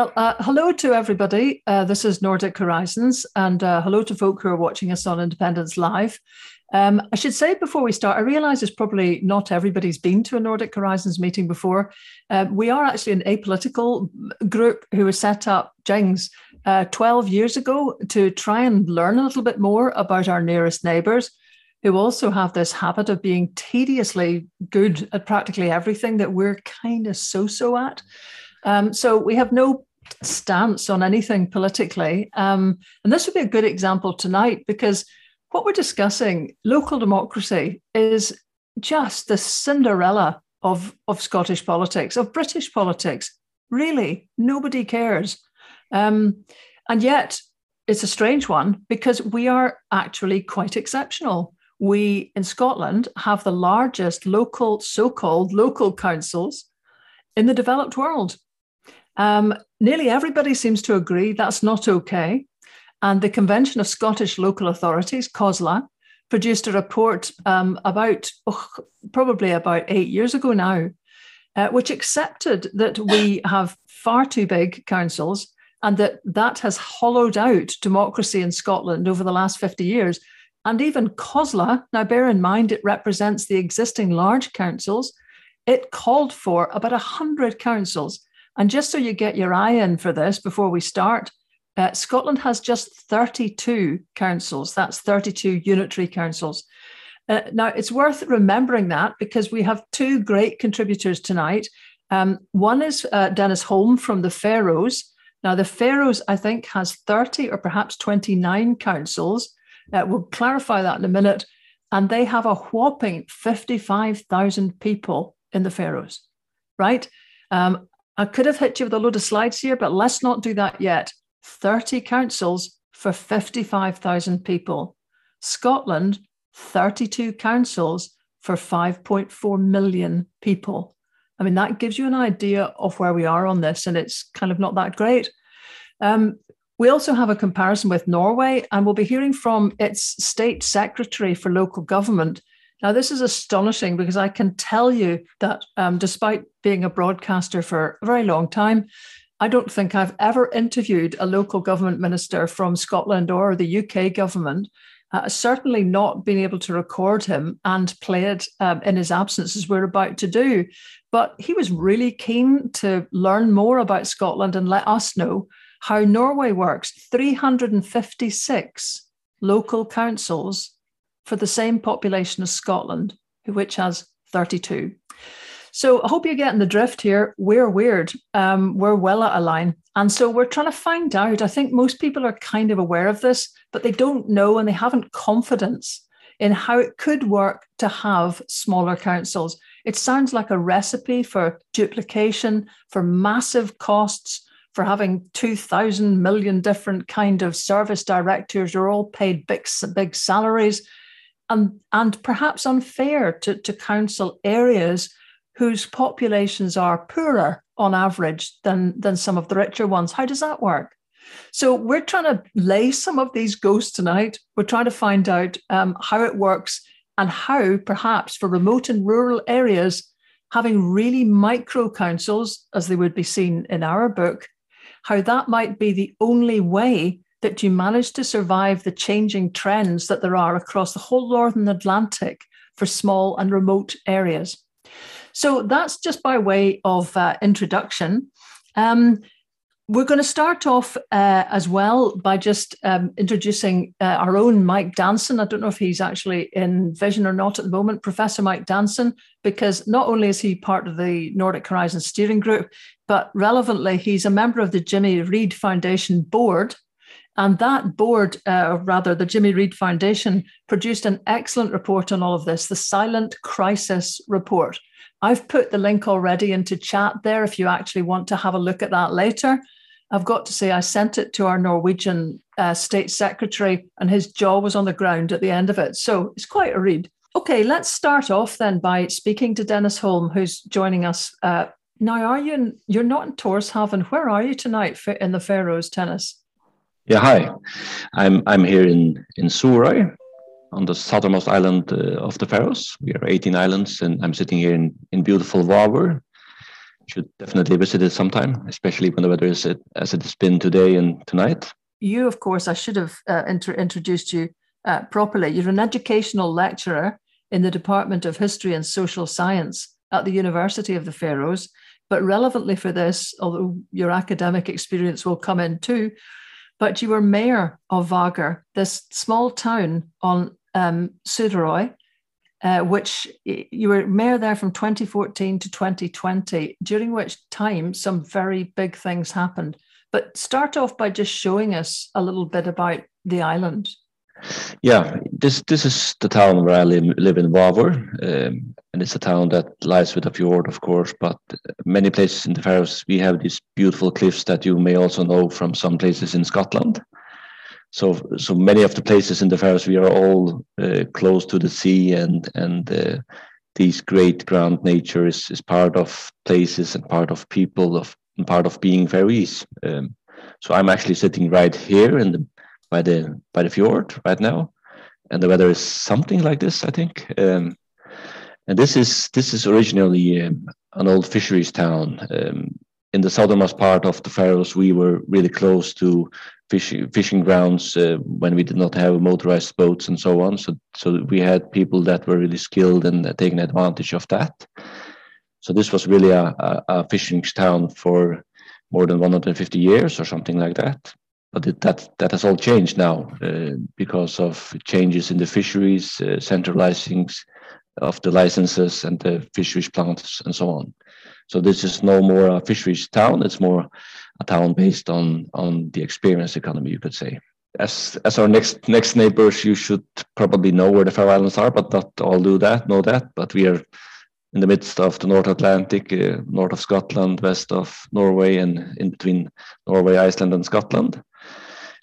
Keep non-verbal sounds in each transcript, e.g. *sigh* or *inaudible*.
Well, uh, hello to everybody. Uh, this is Nordic Horizons, and uh, hello to folk who are watching us on Independence Live. Um, I should say before we start, I realize it's probably not everybody's been to a Nordic Horizons meeting before. Uh, we are actually an apolitical group who was set up, Jings, uh, 12 years ago to try and learn a little bit more about our nearest neighbours who also have this habit of being tediously good at practically everything that we're kind of so so at. Um, so we have no stance on anything politically. Um, and this would be a good example tonight because what we're discussing, local democracy, is just the Cinderella of, of Scottish politics, of British politics. Really, nobody cares. Um, and yet, it's a strange one because we are actually quite exceptional. We in Scotland have the largest local, so called local councils in the developed world. Um, nearly everybody seems to agree that's not okay. And the Convention of Scottish Local Authorities, COSLA, produced a report um, about oh, probably about eight years ago now, uh, which accepted that we have far too big councils and that that has hollowed out democracy in Scotland over the last 50 years. And even COSLA, now bear in mind it represents the existing large councils, it called for about 100 councils. And just so you get your eye in for this before we start, uh, Scotland has just 32 councils. That's 32 unitary councils. Uh, now, it's worth remembering that because we have two great contributors tonight. Um, one is uh, Dennis Holm from the Faroes. Now, the Faroes, I think, has 30 or perhaps 29 councils. Uh, we'll clarify that in a minute. And they have a whopping 55,000 people in the Faroes, right? Um, I could have hit you with a load of slides here, but let's not do that yet. 30 councils for 55,000 people. Scotland, 32 councils for 5.4 million people. I mean, that gives you an idea of where we are on this, and it's kind of not that great. Um, we also have a comparison with Norway, and we'll be hearing from its state secretary for local government. Now, this is astonishing because I can tell you that um, despite being a broadcaster for a very long time, I don't think I've ever interviewed a local government minister from Scotland or the UK government. Uh, certainly not being able to record him and play it um, in his absence, as we're about to do. But he was really keen to learn more about Scotland and let us know how Norway works. 356 local councils for the same population as Scotland, which has 32. So I hope you're getting the drift here. We're weird. Um, we're well out of line. And so we're trying to find out. I think most people are kind of aware of this, but they don't know and they haven't confidence in how it could work to have smaller councils. It sounds like a recipe for duplication, for massive costs, for having 2,000 million different kind of service directors who are all paid big, big salaries and, and perhaps unfair to, to council areas whose populations are poorer on average than, than some of the richer ones. How does that work? So we're trying to lay some of these ghosts tonight. We're trying to find out um, how it works and how, perhaps, for remote and rural areas, having really micro councils, as they would be seen in our book, how that might be the only way that you manage to survive the changing trends that there are across the whole Northern Atlantic for small and remote areas. So that's just by way of uh, introduction. Um, we're going to start off uh, as well by just um, introducing uh, our own Mike Danson. I don't know if he's actually in vision or not at the moment, Professor Mike Danson, because not only is he part of the Nordic Horizon Steering Group, but relevantly, he's a member of the Jimmy Reid Foundation board. And that board, uh, or rather the Jimmy Reid Foundation, produced an excellent report on all of this, the Silent Crisis Report. I've put the link already into chat there if you actually want to have a look at that later. I've got to say, I sent it to our Norwegian uh, state secretary, and his jaw was on the ground at the end of it. So it's quite a read. Okay, let's start off then by speaking to Dennis Holm, who's joining us. Uh, now, are you in, you're not in Tórshavn. Where are you tonight in the Faroes, Dennis? Yeah, hi. I'm I'm here in in Suðuroy, on the southernmost island uh, of the Faroes. We are 18 islands, and I'm sitting here in, in beautiful Vágur, should definitely visit it sometime, especially when the weather is as it has been today and tonight. You, of course, I should have uh, inter- introduced you uh, properly. You're an educational lecturer in the Department of History and Social Science at the University of the Faroes. But relevantly for this, although your academic experience will come in too, but you were mayor of Vágur, this small town on um, Suðuroy, uh, which you were mayor there from 2014 to 2020, during which time some very big things happened. But start off by just showing us a little bit about the island. Yeah, this this is the town where I live, live in Vágur, um, and it's a town that lies with a fjord, of course. But many places in the Faroes, we have these beautiful cliffs that you may also know from some places in Scotland. So, so many of the places in the Faroes, we are all uh, close to the sea, and and uh, these great ground nature is, is part of places and part of people of and part of being Faroese. Um, so I'm actually sitting right here in the by the by the fjord right now, and the weather is something like this, I think. Um, and this is this is originally um, an old fisheries town. Um, in the southernmost part of the Faroes, we were really close to fishing fishing grounds uh, when we did not have motorized boats and so on. So so we had people that were really skilled and uh, taking advantage of that. So this was really a, a, a, fishing town for more than 150 years or something like that. But that that has all changed now uh, because of changes in the fisheries, uh, centralizing of the licenses and the fisheries plants and so on. So this is no more a fisheries town; it's more a town based on on the experience economy, you could say. As as our next next neighbors, you should probably know where the Faroe Islands are, but not all do that, know that. But we are in the midst of the North Atlantic, uh, north of Scotland, west of Norway, and in between Norway, Iceland, and Scotland.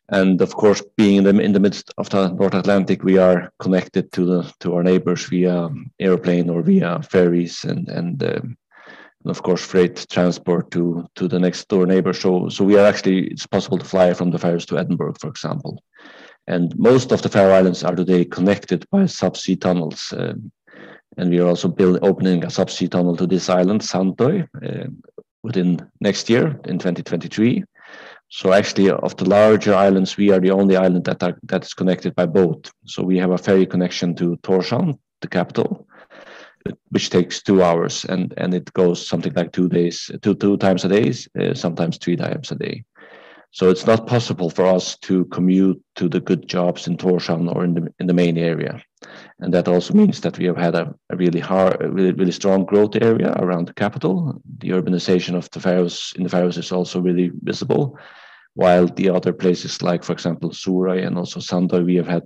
And of course, being in the in the midst of the North Atlantic, we are connected to the to our neighbors via airplane or via ferries and and um, and of course freight transport to to the next door neighbor. So so we are actually it's possible to fly from the Faroes to Edinburgh, for example. And most of the Faroe Islands are today connected by subsea tunnels. Um, and we are also building opening a subsea tunnel to this island, Sandoy, uh, within next year in 2023. So actually, of the larger islands, we are the only island that are, that is connected by boat. So we have a ferry connection to Tórshavn, the capital, which takes two hours and and it goes something like two days two two times a day uh, sometimes three times a day so it's not possible for us to commute to the good jobs in Tórshavn or in the in the main area and that also means that we have had a, a really hard a really really strong growth area around the capital the urbanization of the Faroes in the Faroes is also really visible while the other places like for example Suðuroy and also Sandoy we have had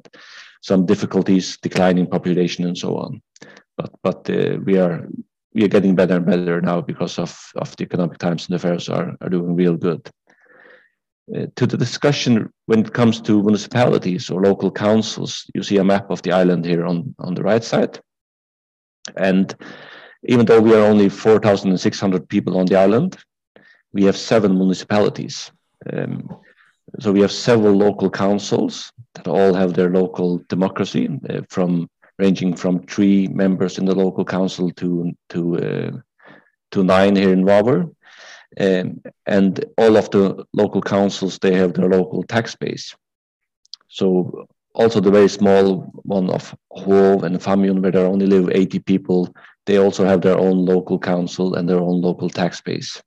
some difficulties declining population and so on but but uh, we are we are getting better and better now because of of the economic times and the Faroes are are doing real good. Uh, to the discussion when it comes to municipalities or local councils, you see a map of the island here on on the right side, and even though we are only 4,600 people on the island, we have seven municipalities. Um, so we have several local councils that all have their local democracy, uh, from ranging from three members in the local council to to uh, to nine here in Vágur. Um, and all of the local councils they have their local tax base. So also the very small one of Hov and Fámjin, where there only live 80 people, they also have their own local council and their own local tax base.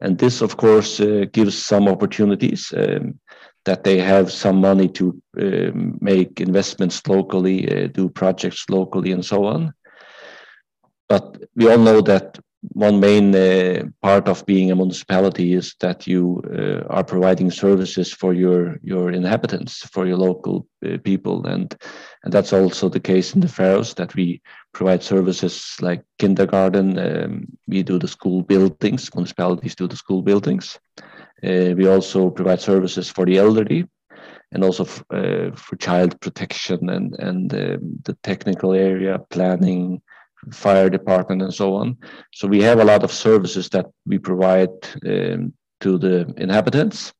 And this, of course, uh, gives some opportunities. Um, that they have some money to uh, make investments locally, uh, do projects locally, and so on. But we all know that one main uh, part of being a municipality is that you uh, are providing services for your your inhabitants, for your local uh, people, and and that's also the case in the Faroes that we provide services like kindergarten. Um, we do the school buildings. Municipalities do the school buildings. Uh, we also provide services for the elderly and also uh, for child protection and, and um, the technical area, planning, fire department, and so on. So we have a lot of services that we provide um, to the inhabitants.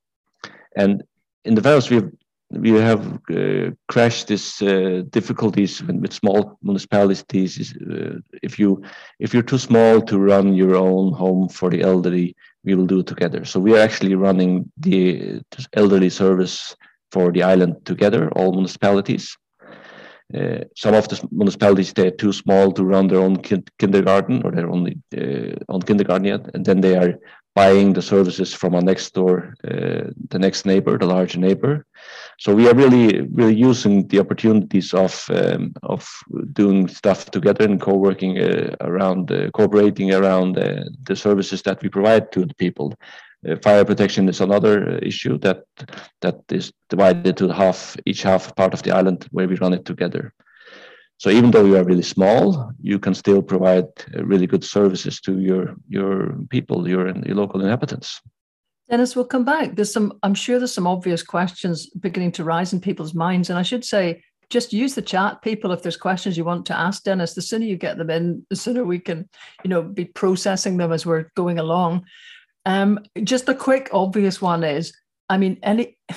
And in the Faroes, we have we have uh, crashed these uh, difficulties with small municipalities. Uh, if you if you're too small to run your own home for the elderly, we will do it together. So we are actually running the elderly service for the island together, all municipalities. Uh, some of the municipalities they're too small to run their own kin- kindergarten or they're only uh, on kindergarten yet, and then they are buying the services from our next door, uh, the next neighbor, the larger neighbor. So we are really, really using the opportunities of um, of doing stuff together and co-working around, cooperating around the services that we provide to the people. Uh, fire protection is another issue that that is divided to half each half part of the island where we run it together. So even though you are really small, you can still provide uh, really good services to your your people, your, your local inhabitants. Dennis, we'll come back. There's some, I'm sure there's some obvious questions beginning to rise in people's minds. And I should say, just use the chat, people. If there's questions you want to ask Dennis, the sooner you get them in, the sooner we can, you know, be processing them as we're going along. Um, just a quick, obvious one is, I mean, any *laughs*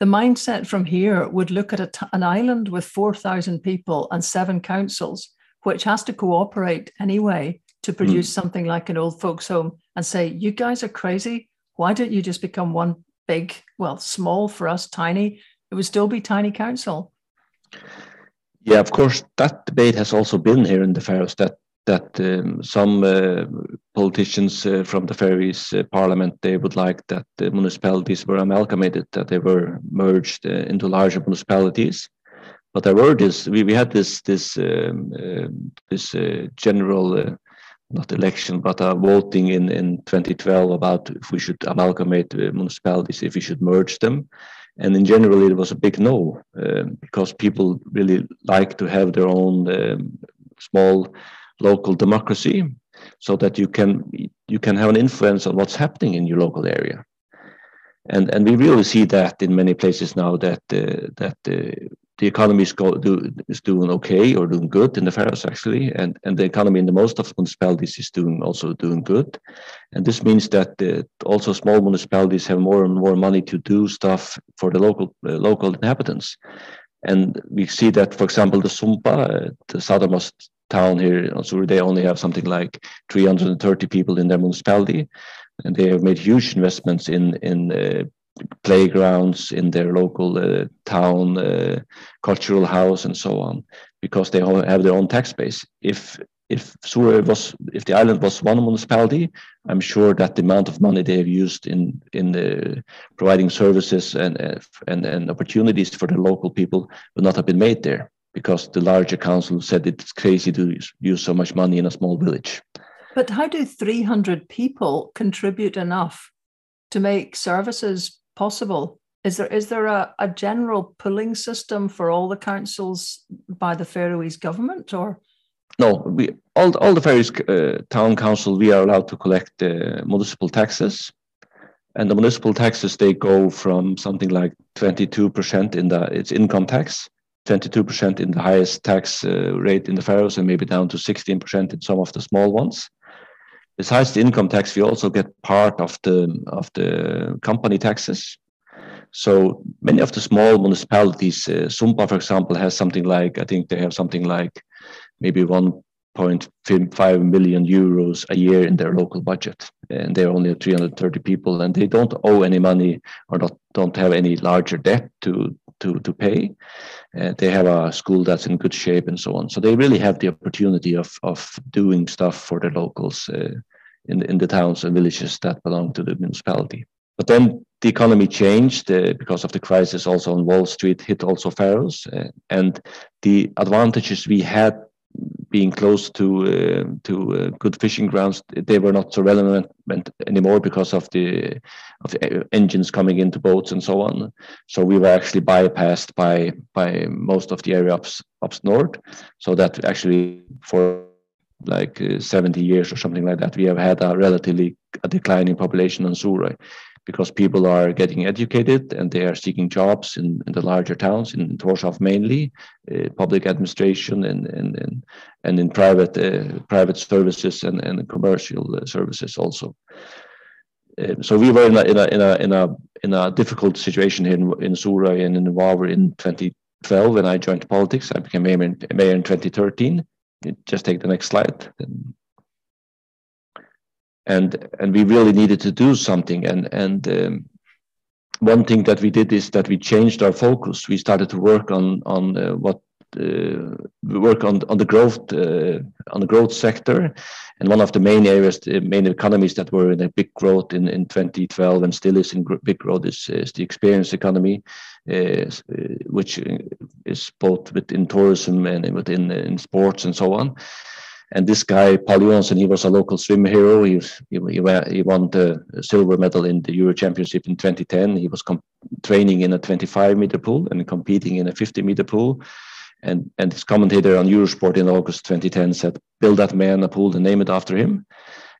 the mindset from here would look at t- an island with 4,000 people and seven councils, which has to cooperate anyway to hmm. produce mm. something like an old folks' home and say, you guys are crazy. Why don't you just become one big, well, small for us, tiny? It would still be tiny council. Yeah, of course, that debate has also been here in the Faroes that that um, some uh, politicians uh, from the Faroese uh, parliament they would like that the municipalities were amalgamated, that they were merged uh, into larger municipalities. But there were this we, we had this this um, um this uh, general uh, not election but a voting in in 2012 about if we should amalgamate municipalities if we should merge them. And in general, it was a big no um, because people really like to have their own um, small local democracy so that you can you can have an influence on what's happening in your local area. And and we really see that in many places now that uh, that uh, the economy is, go, do, is doing okay or doing good in the Faroes actually, and and the economy in the most of the municipalities is doing also doing good, and this means that uh, also small municipalities have more and more money to do stuff for the local uh, local inhabitants, and we see that for example the Sumba, uh, the southernmost town here in so they only have something like 330 people in their municipality, and they have made huge investments in in uh, playgrounds in their local uh, town uh, cultural house and so on because they have their own tax base. If if Suðuroy was if the island was one municipality i'm sure that the amount of money they have used in in the providing services and uh, and and opportunities for the local people would not have been made there because the larger council said it's crazy to use so much money in a small village. But how do 300 people contribute enough to make services possible? Is there is there a, a general pooling system for all the councils by the Faroese government or? No, we all all the various uh, town council we are allowed to collect uh, municipal taxes, and the municipal taxes they go from something like twenty two percent in the it's income tax 22% in the highest tax uh, rate in the Faroes and maybe down to 16% in some of the small ones. Besides the income tax, we also get part of the of the company taxes. So many of the small municipalities, uh, Sumba, for example, has something like I think they have something like maybe 1.5 million euros a year in their local budget, and they're only 330 people, and they don't owe any money or not don't have any larger debt to to to pay. Uh, they have a school that's in good shape and so on. So they really have the opportunity of of doing stuff for the locals uh, in in the towns and villages that belong to the municipality. But then the economy changed uh, because of the crisis. Also on Wall Street hit also Faroes, uh, and the advantages we had being close to uh, to uh, good fishing grounds, they were not so relevant anymore because of the of the engines coming into boats and so on. So we were actually bypassed by by most of the area up up north. So that actually for like uh, 70 years or something like that, we have had a relatively declining population on Suðuroy because people are getting educated and they are seeking jobs in, in the larger towns, in Tórshavn mainly, uh, public administration and, and, and, and in private, uh, private services and, and commercial uh, services also. Um, so we were in a, in a, in a, in a, in a difficult situation here in, in Suðuroy and in Vágur in 2012 when I joined politics. I became mayor in, mayor in 2013. Just take the next slide. And and we really needed to do something. And and um, one thing that we did is that we changed our focus. We started to work on on uh, what uh, work on on the growth uh, on the growth sector, and one of the main areas, the main economies that were in a big growth in, in 2012 and still is in big growth is, is the experience economy, uh, which is both within tourism and within in sports and so on. And this guy, Pál Joensen, he was a local swim hero. He, he, he won the silver medal in the Euro Championship in 2010. He was training in a 25 meter pool and competing in a 50 meter pool. And, and his commentator on Eurosport in August 2010 said, build that man a pool and name it after him.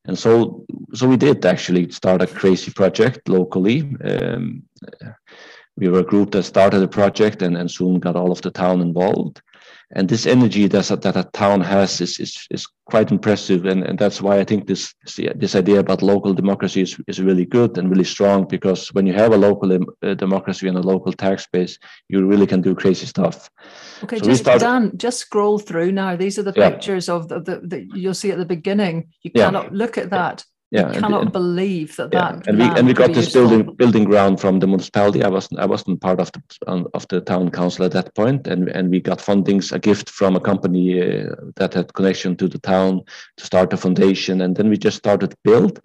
And so, so we did actually start a crazy project locally. Um, we were a group that started a project and, and soon got all of the town involved and this energy that, that a town has is, is, is quite impressive. And, and that's why i think this this idea about local democracy is, is really good and really strong because when you have a local uh, democracy and a local tax base you really can do crazy stuff. Okay so just start, dan just scroll through now. These are the yeah. pictures of the, the, the, you'll see at the beginning. You yeah. cannot look at that yeah, I cannot and, believe that yeah. that and we and we got this useful. building building ground from the municipality. I wasn't I wasn't part of the of the town council at that point, and and we got fundings a gift from a company uh, that had connection to the town to start a foundation, and then we just started to build,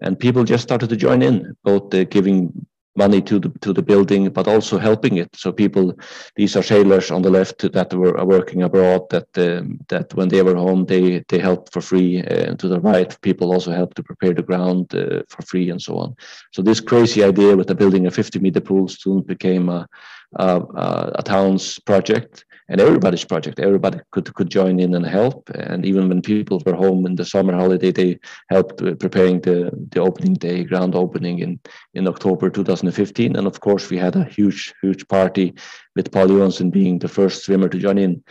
and people just started to join in, both uh, giving money to the to the building, but also helping it. So people, these are sailors on the left that were working abroad. That um, that when they were home, they they helped for free. Uh, and to the right, people also helped to prepare the ground uh, for free and so on. So this crazy idea with the building a 50 meter pool soon became a a, a town's project and everybody's project. Everybody could could join in and help. And even when people were home in the summer holiday, they helped preparing the the opening day, grand opening in in October 2015. And of course, we had a huge huge party with Pál Joensen being the first swimmer to join in.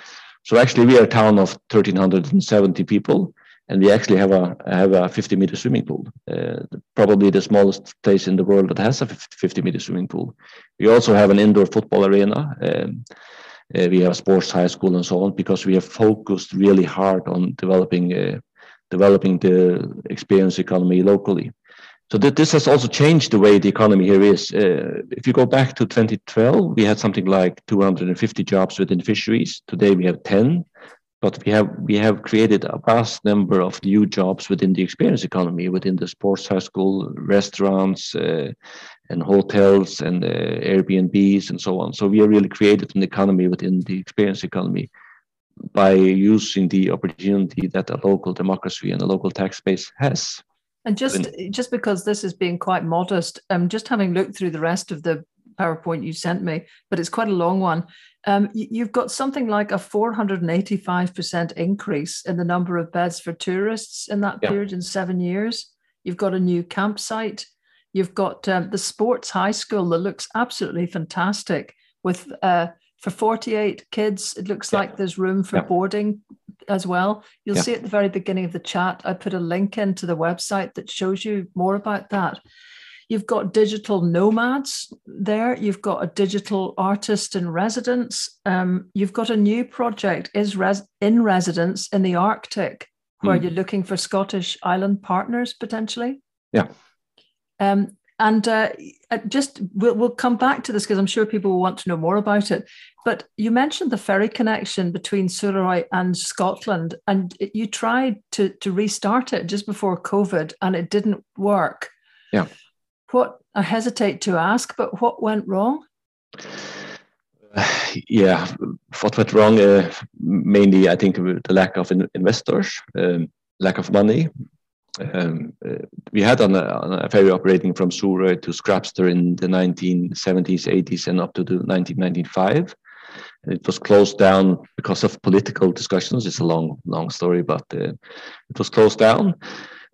So actually, we are a town of 1,370 people and we actually have a have a 50 meter swimming pool, uh, probably the smallest place in the world that has a 50 meter swimming pool. We also have an indoor football arena. Um, uh, we have sports high school and so on because we have focused really hard on developing uh, developing the experience economy locally. So th- this has also changed the way the economy here is. Uh, if you go back to 2012, we had something like 250 jobs within fisheries. Today we have 10 but we have we have created a vast number of new jobs within the experience economy, within the sports high school, restaurants, uh, and hotels, and uh, Airbnbs, and so on. So we have really created an economy within the experience economy by using the opportunity that a local democracy and a local tax base has. And just just because this is being quite modest, um, just having looked through the rest of the PowerPoint you sent me, but it's quite a long one. Um, you've got something like a 485% increase in the number of beds for tourists in that yeah. period in seven years. You've got a new campsite. You've got um, the sports high school that looks absolutely fantastic with uh, for 48 kids. It looks yeah. like there's room for yeah. boarding as well. You'll see at the very beginning of the chat, I put a link into the website that shows you more about that. You've got digital nomads there. You've got a digital artist in residence. Um, you've got a new project is res- in residence in the Arctic, where mm. you're looking for Scottish island partners potentially. Yeah. Um, and uh, just we'll, we'll come back to this because I'm sure people will want to know more about it. But you mentioned the ferry connection between Suðuroy and Scotland, and you tried to to restart it just before COVID, and it didn't work. Yeah what I hesitate to ask, but what went wrong? *sighs* yeah, what went wrong? Uh, mainly, I think the lack of in investors, um, lack of money. Um, uh, we had on a, on a, ferry operating from Suðuroy to Scrabster in the 1970s, 80s, and up to the 1995. It was closed down because of political discussions. It's a long, long story, but uh, it was closed down.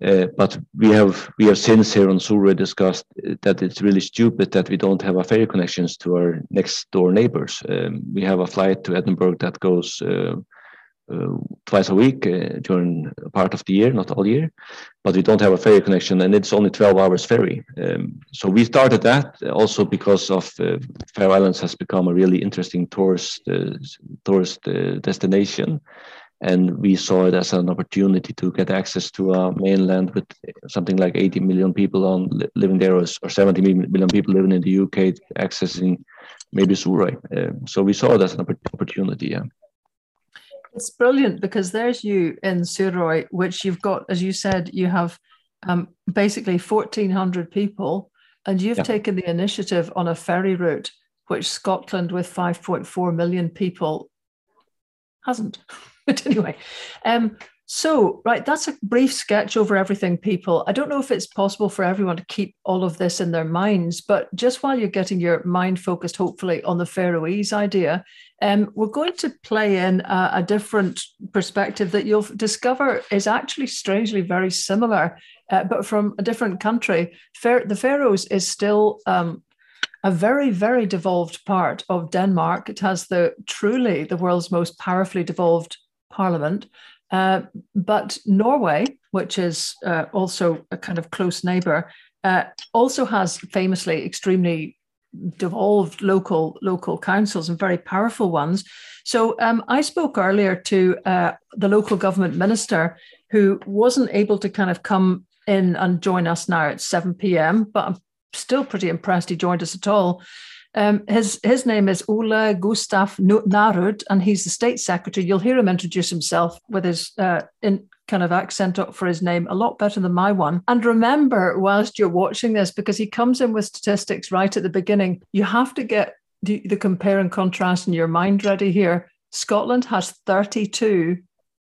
Uh, but we have we have since here on Suðuroy discussed that it's really stupid that we don't have a ferry connections to our next door neighbors. Um, we have a flight to Edinburgh that goes uh, uh, twice a week uh, during part of the year, not all year. But we don't have a ferry connection, and it's only 12 hours ferry. Um, so we started that also because of uh, Faroe Islands has become a really interesting tourist uh, tourist uh, destination, and we saw it as an opportunity to get access to a mainland with something like 80 million people on living there, or, 70 million people living in the UK, accessing maybe Suðuroy. Um, so we saw it as an opportunity. Yeah. It's brilliant because there's you in Suðuroy, which you've got, as you said, you have um, basically 1,400 people, and you've yeah. taken the initiative on a ferry route, which Scotland, with 5.4 million people, hasn't. *laughs* but anyway, um, so, right, that's a brief sketch over everything, people. I don't know if it's possible for everyone to keep all of this in their minds, but just while you're getting your mind focused, hopefully, on the Faroese idea, um, we're going to play in a, a, different perspective that you'll discover is actually strangely very similar, uh, but from a different country. Fair, the Faroes is still um, a very, very devolved part of Denmark. It has the truly the world's most powerfully devolved parliament. Uh, but Norway, which is uh, also a kind of close neighbor, uh, also has famously extremely devolved local local councils and very powerful ones. So um, I spoke earlier to uh, the local government minister who wasn't able to kind of come in and join us now at 7 p.m. But I'm still pretty impressed he joined us at all. Um, his his name is Ola Gustav Narud, and he's the state secretary. You'll hear him introduce himself with his uh, in kind of accent up for his name, a lot better than my one. And remember, whilst you're watching this, because he comes in with statistics right at the beginning, you have to get the, the compare and contrast in your mind ready here. Scotland has 32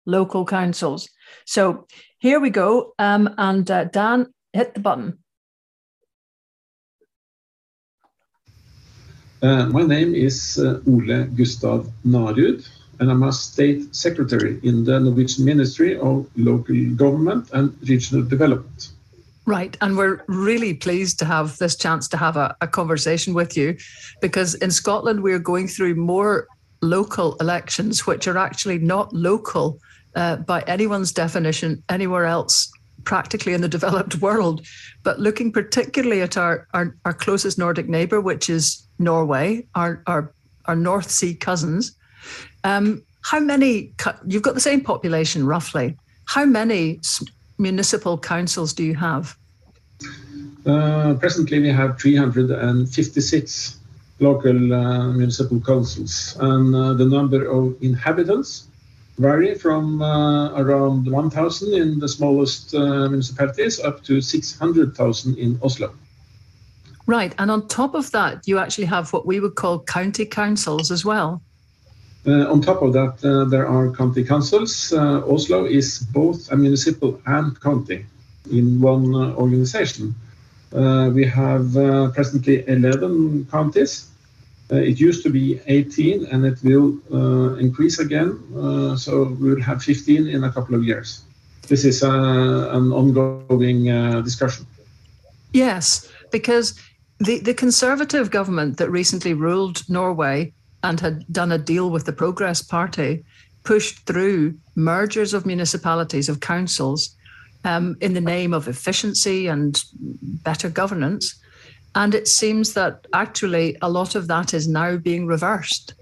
local councils. So here we go. Um, and uh, Dan, hit the button. Uh, my name is uh, Ole Gustav Narud, and I'm a state secretary in the Norwegian Ministry of Local Government and Regional Development. Right. And we're really pleased to have this chance to have a, a conversation with you because in Scotland, we're going through more local elections, which are actually not local uh, by anyone's definition anywhere else practically in the *laughs* developed world, but looking particularly at our, our, our closest Nordic neighbour, which is Norway, our, our, our North Sea cousins. Um, how many, you've got the same population roughly. How many municipal councils do you have? Uh, presently, we have 356 local uh, municipal councils, and uh, the number of inhabitants vary from uh, around 1,000 in the smallest uh, municipalities up to 600,000 in Oslo. Right. And on top of that, you actually have what we would call county councils as well. Uh, on top of that, uh, there are county councils. Uh, Oslo is both a municipal and county in one uh, organization. Uh, we have uh, presently 11 counties it used to be 18 and it will increase again. So we'll have 15 in a couple of years. This is an ongoing discussion. Yes, because the, the conservative government that recently ruled Norway and had done a deal with the Progress Party pushed through mergers of municipalities, of councils, um, in the name of efficiency and better governance. And it seems that actually a lot of that is now being reversed.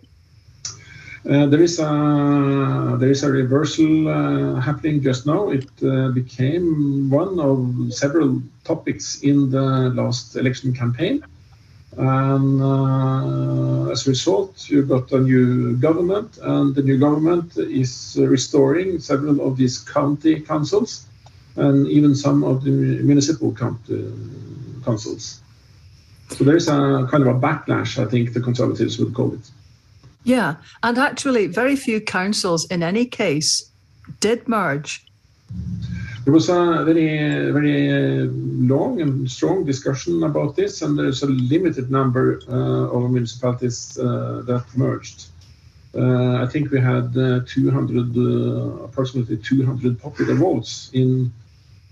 Uh, there is a there is a reversal uh, happening just now. It uh, became one of several topics in the last election campaign, and uh, as a result, you got a new government, and the new government is restoring several of these county councils, and even some of the municipal county councils. So there's a kind of a backlash, I think the Conservatives would call it. Yeah, and actually, very few councils in any case did merge. There was a very, very long and strong discussion about this, and there's a limited number uh, of municipalities uh, that merged. Uh, I think we had uh, 200, uh, approximately 200 popular votes in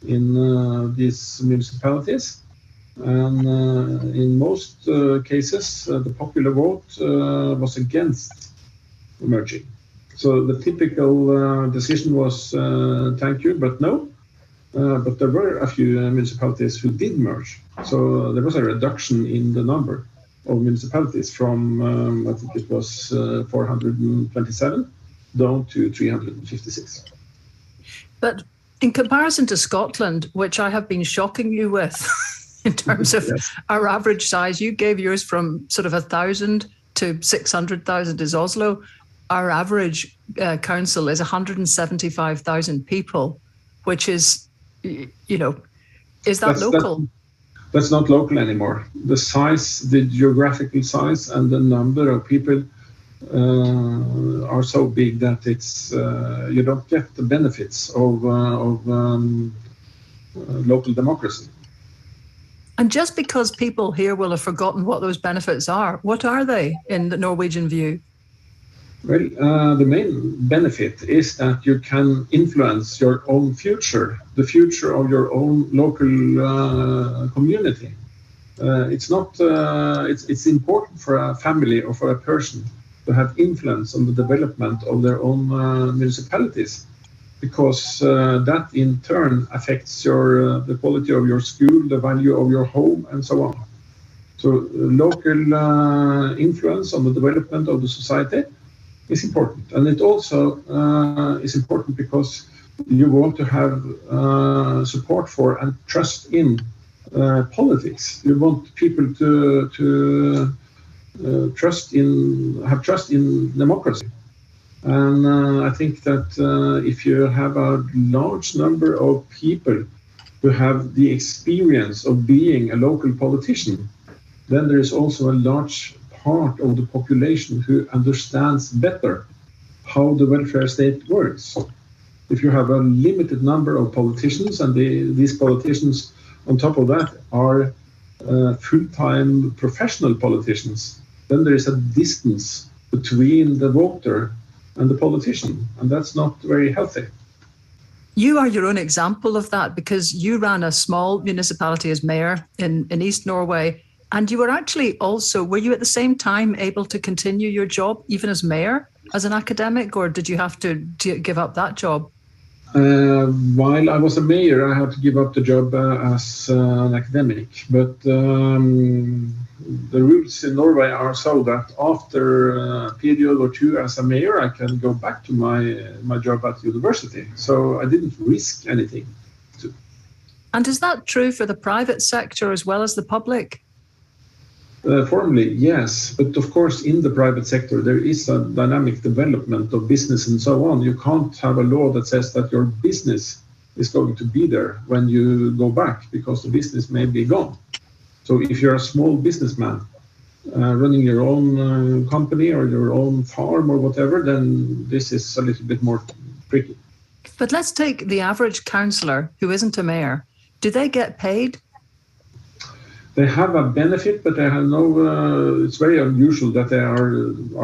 in these municipalities and uh, in most uh, cases, uh, the popular vote was against merging. So the typical decision was thank you, but no. Uh, but there were a few municipalities who did merge. So there was a reduction in the number of municipalities from, um, I think it was 427 down to 356. But in comparison to Scotland, which I have been shocking you with *laughs* in terms of yes. our average size, you gave yours from sort of a thousand to 600,000 is Oslo. Our average uh, council is 175,000 people, which is, you know, is that that's, local? That's, that's not local anymore. The size, the geographical size, and the number of people uh, are so big that it's uh, you don't get the benefits of, uh, of um, local democracy. And just because people here will have forgotten what those benefits are, what are they in the Norwegian view? Well, uh, the main benefit is that you can influence your own future, the future of your own local uh, community. Uh, it's not. it's it's important for a family or for a person to have influence on the development of their own uh, municipalities because uh, that in turn affects your uh, the quality of your school, the value of your home, and so on. So local uh, influence on the development of the society is important, and it also uh, is important because you want to have uh, support for and trust in politics. You want people to to uh, trust in have trust in democracy. And uh, I think that uh, if you have a large number of people who have the experience of being a local politician, then there is also a large part of the population who understands better how the welfare state works. If you have a limited number of politicians, and the, these politicians, on top of that, are uh, full time professional politicians, then there is a distance between the voter and the politician, and that's not very healthy. You are your own example of that because you ran a small municipality as mayor in, in East Norway, and you were actually also, were you at the same time able to continue your job even as mayor as an academic, or did you have to give up that job? Uh, while I was a mayor, I had to give up the job uh, as uh, an academic. But um, the rules in Norway are so that after a period or two as a mayor, I can go back to my my job at university. So I didn't risk anything. To. And is that true for the private sector as well as the public? Uh, formally, yes, but of course, in the private sector, there is a dynamic development of business and so on. You can't have a law that says that your business is going to be there when you go back because the business may be gone. So, if you're a small businessman uh, running your own uh, company or your own farm or whatever, then this is a little bit more tricky. But let's take the average councillor who isn't a mayor. Do they get paid they have a benefit, but they have no. Uh, it's very unusual that they are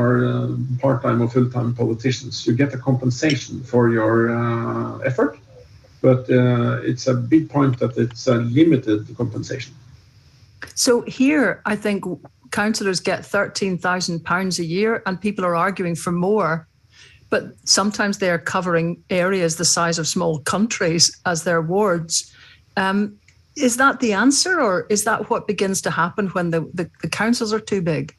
are uh, part-time or full-time politicians. You get a compensation for your uh, effort, but it's a big point that it's a limited compensation. So here, I think councillors get thirteen thousand pounds a year, and people are arguing for more. But sometimes they are covering areas the size of small countries as their wards. Um, is that the answer, or is that what begins to happen when the, the, the councils are too big?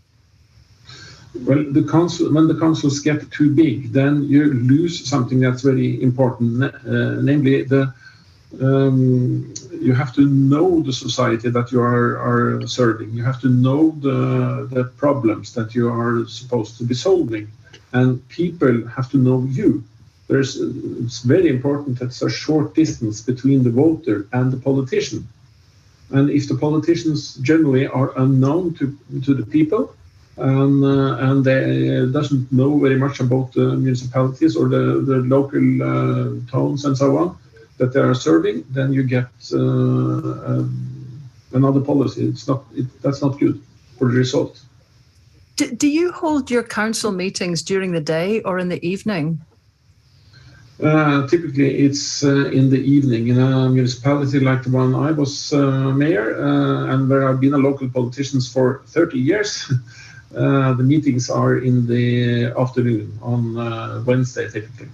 Well, the council, when the councils get too big, then you lose something that's very important, uh, namely the um, you have to know the society that you are, are serving. You have to know the, the problems that you are supposed to be solving, and people have to know you there's it's very important that there's a short distance between the voter and the politician. And if the politicians generally are unknown to, to the people and, uh, and they doesn't know very much about the municipalities or the, the local uh, towns and so on that they are serving, then you get uh, um, another policy. It's not it, that's not good for the result. Do, do you hold your council meetings during the day or in the evening? Uh, typically, it's uh, in the evening in a municipality like the one I was uh, mayor, uh, and where I've been a local politician for 30 years. *laughs* uh, the meetings are in the afternoon on uh, Wednesday typically.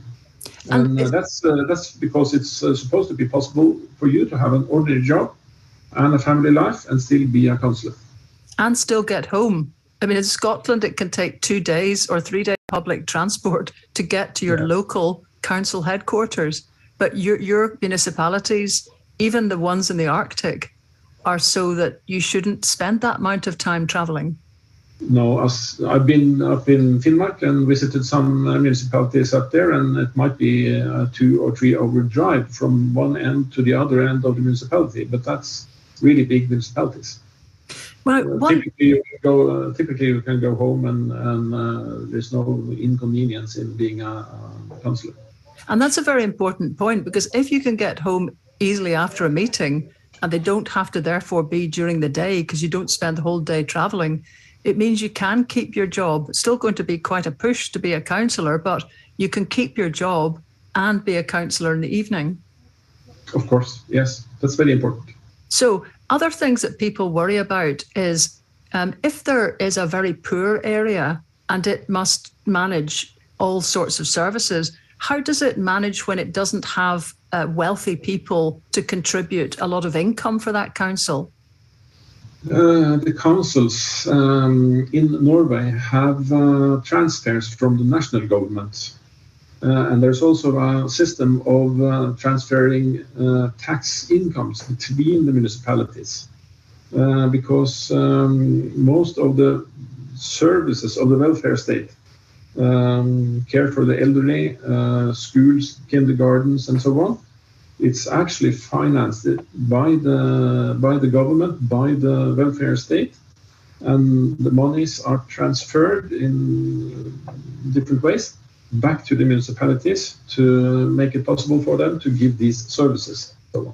And, and uh, that's uh, that's because it's uh, supposed to be possible for you to have an ordinary job and a family life and still be a councillor. And still get home. I mean, in Scotland, it can take two days or three days public transport to get to your yeah. local council headquarters. But your, your municipalities, even the ones in the Arctic, are so that you shouldn't spend that amount of time traveling. No, as I've been up in Finnmark and visited some uh, municipalities up there, and it might be a two or three hour drive from one end to the other end of the municipality, but that's really big municipalities. Well, uh, typically, you can go. Uh, typically, you can go home, and, and uh, there's no inconvenience in being a, a councillor. And that's a very important point because if you can get home easily after a meeting, and they don't have to therefore be during the day because you don't spend the whole day traveling, it means you can keep your job. It's still going to be quite a push to be a counsellor, but you can keep your job and be a counsellor in the evening. Of course, yes, that's very important. So, other things that people worry about is um, if there is a very poor area and it must manage all sorts of services, how does it manage when it doesn't have uh, wealthy people to contribute a lot of income for that council? Uh, the councils um, in Norway have uh, transfers from the national government. Uh, and there's also a system of uh, transferring uh, tax incomes between the municipalities. Uh, because um, most of the services of the welfare state, um, care for the elderly, schools, kindergartens, and so on, it's actually financed by the by the government, by the welfare state, and the monies are transferred in different ways back to the municipalities to make it possible for them to give these services. So,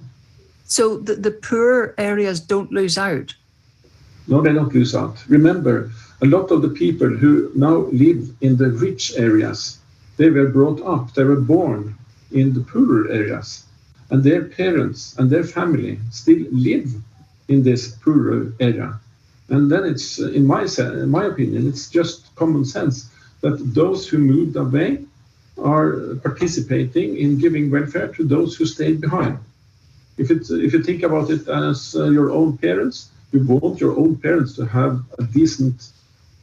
so the, the poor areas don't lose out. No, they don't lose out. Remember, a lot of the people who now live in the rich areas, they were brought up, they were born in the poorer areas and their parents and their family still live in this poorer area. And then it's, in my, in my opinion, it's just common sense that those who moved away are participating in giving welfare to those who stayed behind. If, it's, if you think about it as uh, your own parents, you want your own parents to have a decent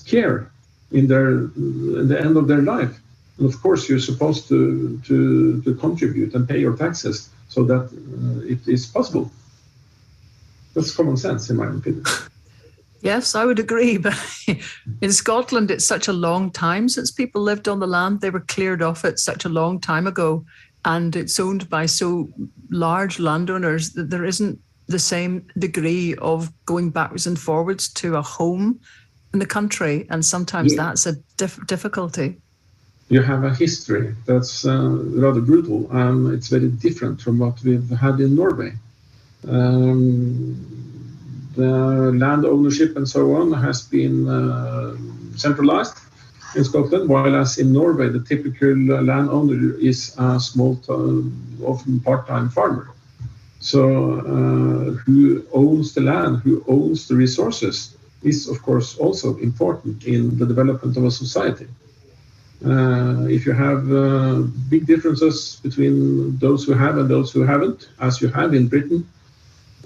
care in their in the end of their life. And of course, you're supposed to, to, to contribute and pay your taxes so that uh, it is possible. That's common sense, in my opinion. Yes, I would agree. *laughs* But in Scotland, it's such a long time since people lived on the land. They were cleared off it such a long time ago. And it's owned by so large landowners that there isn't the same degree of going backwards and forwards to a home in the country. And sometimes yeah. that's a dif- difficulty you have a history that's uh, rather brutal. Um, it's very different from what we've had in Norway. Um, the land ownership and so on has been uh, centralized in Scotland, while as in Norway, the typical landowner is a small, often part-time farmer. So, uh, who owns the land, who owns the resources, is of course also important in the development of a society. Uh, if you have uh, big differences between those who have and those who haven't, as you have in Britain,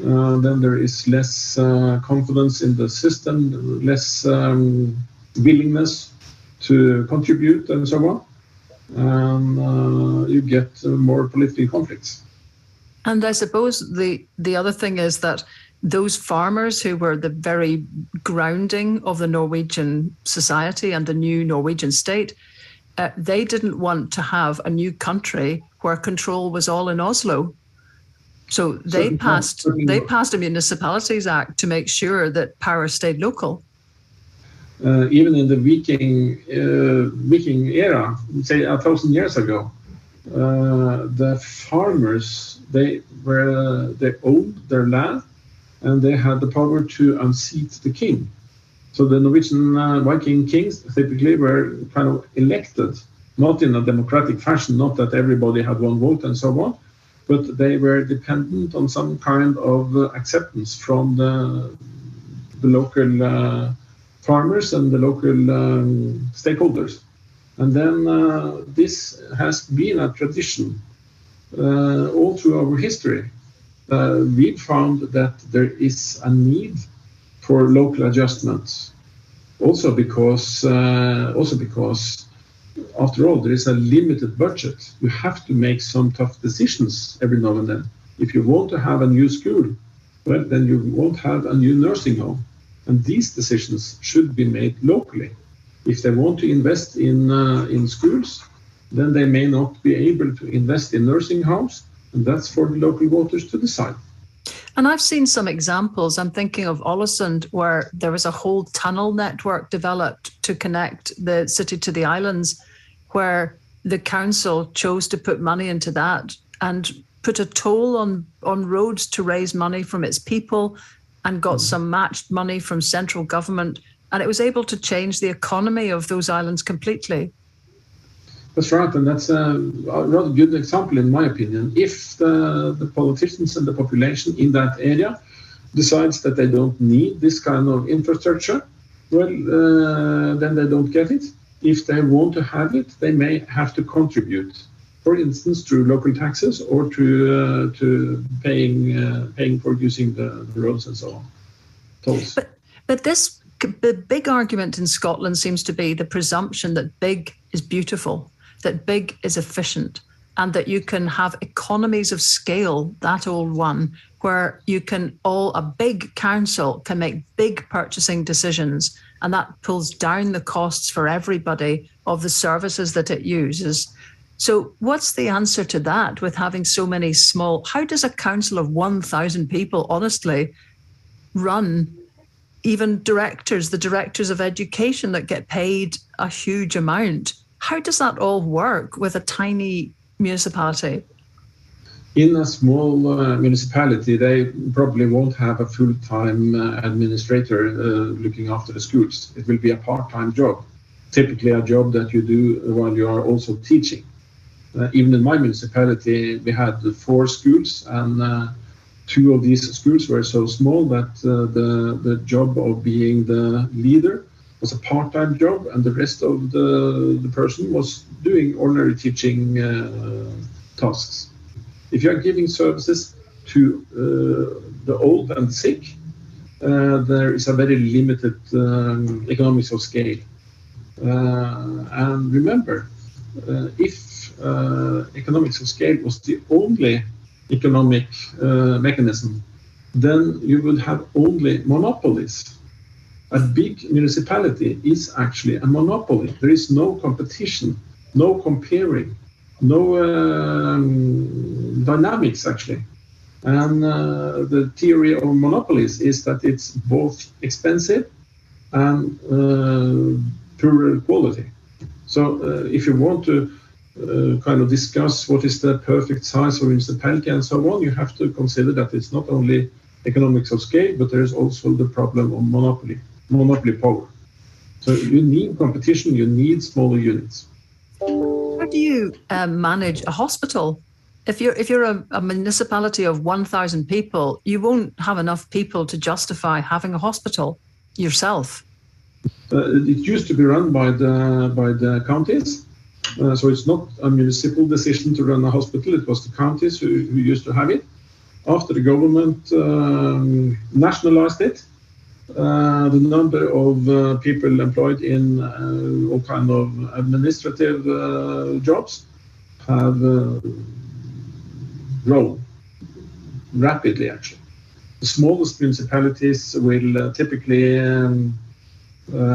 uh, then there is less uh, confidence in the system, less um, willingness to contribute, and so on. And uh, you get more political conflicts. And I suppose the the other thing is that those farmers who were the very grounding of the Norwegian society and the new Norwegian state uh, they didn't want to have a new country where control was all in Oslo. So they passed they passed a municipalities act to make sure that power stayed local. Uh, even in the Viking uh, Viking era, say a thousand years ago, uh, the farmers they were they owned their land and they had the power to unseat the king. So the Norwegian uh, Viking kings typically were kind of elected, not in a democratic fashion, not that everybody had one vote and so on, but they were dependent on some kind of uh, acceptance from the, the local uh, farmers and the local um, stakeholders. And then uh, this has been a tradition uh, all through our history. Uh, we found that there is a need for local adjustments, also because uh, also because after all there is a limited budget. You have to make some tough decisions every now and then. If you want to have a new school, well, then you won't have a new nursing home. And these decisions should be made locally. If they want to invest in, uh, in schools, then they may not be able to invest in nursing homes, and that's for the local voters to decide. And I've seen some examples. I'm thinking of Ålesund, where there was a whole tunnel network developed to connect the city to the islands, where the council chose to put money into that and put a toll on on roads to raise money from its people and got mm. some matched money from central government and it was able to change the economy of those islands completely that's right and that's a, rather good example in my opinion if the, the politicians and the population in that area decides that they don't need this kind of infrastructure well uh, then they don't get it if they want to have it they may have to contribute for instance, through local taxes or to uh, to paying uh, paying for using the, the, roads and so on. Tolls. But but this the big argument in Scotland seems to be the presumption that big is beautiful, that big is efficient, and that you can have economies of scale. That old one where you can all a big council can make big purchasing decisions and that pulls down the costs for everybody of the services that it uses so, what's the answer to that with having so many small? How does a council of 1,000 people honestly run even directors, the directors of education that get paid a huge amount? How does that all work with a tiny municipality? In a small uh, municipality, they probably won't have a full time uh, administrator uh, looking after the schools. It will be a part time job, typically a job that you do while you are also teaching. Uh, even in my municipality, we had four schools, and uh, two of these schools were so small that uh, the, the job of being the leader was a part-time job, and the rest of the, the person was doing ordinary teaching uh, tasks. If you are giving services to uh, the old and sick, uh, there is a very limited um, economics of scale. and remember, if uh, economics of scale was the only economic uh, mechanism, then you would have only monopolies. A big municipality is actually a monopoly. There is no competition, no comparing, no um, dynamics actually. And uh, the theory of monopolies is that it's both expensive and uh, quality. So uh, if you want to uh, kind of discuss what is the perfect size of municipality and so on, you have to consider that it's not only economics of scale, but there is also the problem of monopoly, monopoly power. So you need competition, you need smaller units. How do you um, manage a hospital? If you're if you're a, a municipality of 1,000 people, you won't have enough people to justify having a hospital yourself. Uh, it used to be run by the by the counties, uh, so it's not a municipal decision to run a hospital. It was the counties who, who used to have it. After the government um, nationalized it, uh, the number of uh, people employed in uh, all kind of administrative uh, jobs have uh, grown rapidly. Actually, the smallest municipalities will typically um,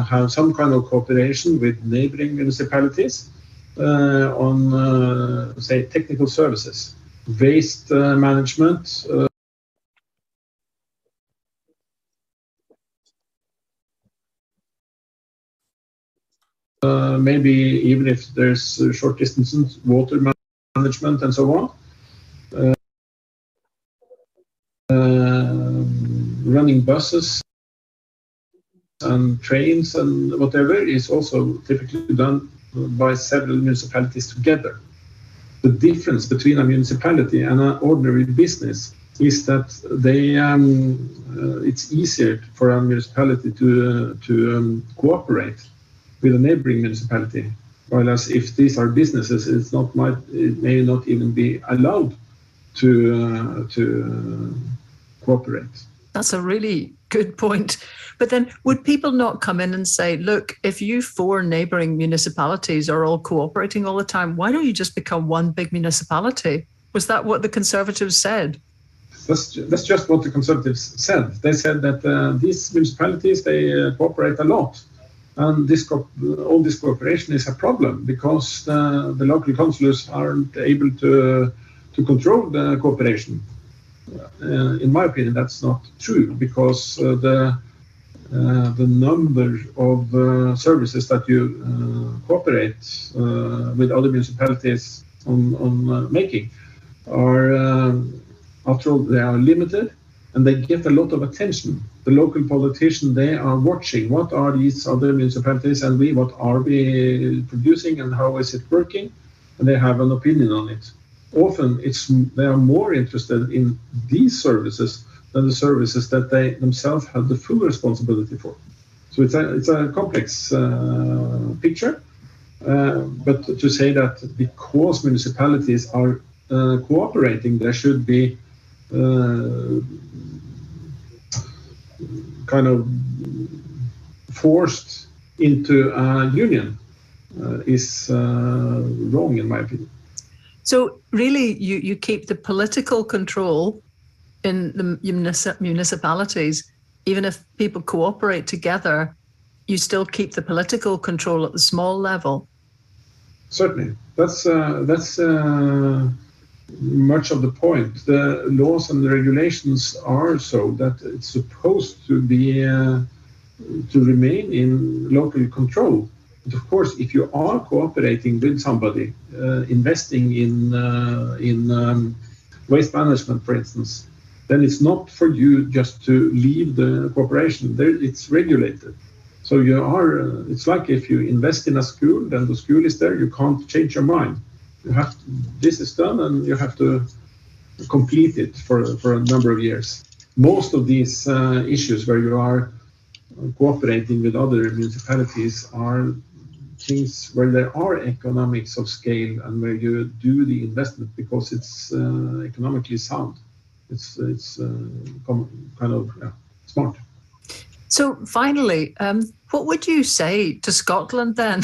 have some kind of cooperation with neighboring municipalities uh, on, uh, say, technical services, waste uh, management, Uh, maybe even if there's short distances, water management and so on. Uh, running buses and trains and whatever is also typically done by several municipalities together. The difference between a municipality and an ordinary business is that they um, uh, it's easier for a municipality to uh, to um, cooperate with a neighboring municipality. Whereas if these are businesses, it's not might it may not even be allowed to uh, to uh, cooperate. That's a really good point. But then, would people not come in and say, "Look, if you four neighbouring municipalities are all cooperating all the time, why don't you just become one big municipality?" Was that what the Conservatives said? That's, that's just what the Conservatives said. They said that uh, these municipalities they uh, cooperate a lot, and this all this cooperation is a problem because the, the local councillors aren't able to to control the cooperation. Uh, in my opinion, that's not true because uh, the uh, the number of uh, services that you uh, cooperate uh, with other municipalities on, on making are, um, after all, they are limited and they get a lot of attention. The local politicians, they are watching what are these other municipalities and we, what are we producing and how is it working? And they have an opinion on it. Often it's they are more interested in these services than the services that they themselves have the full responsibility for. So it's a, it's a complex uh, picture. Uh, but to say that because municipalities are uh, cooperating, there should be uh, kind of forced into a union uh, is uh, wrong, in my opinion. So, really, you, you keep the political control in the municipalities, even if people cooperate together, you still keep the political control at the small level. Certainly, that's uh, that's uh, much of the point. The laws and the regulations are so that it's supposed to be uh, to remain in local control. But of course, if you are cooperating with somebody, uh, investing in uh, in um, waste management, for instance, then it's not for you just to leave the cooperation. There, it's regulated. So you are. Uh, it's like if you invest in a school, then the school is there. You can't change your mind you have to, this is done and you have to complete it for, for a number of years. Most of these uh, issues where you are cooperating with other municipalities are things where there are economics of scale and where you do the investment because it's uh, economically sound. It's it's uh, kind of yeah, smart. So finally, um, what would you say to Scotland then?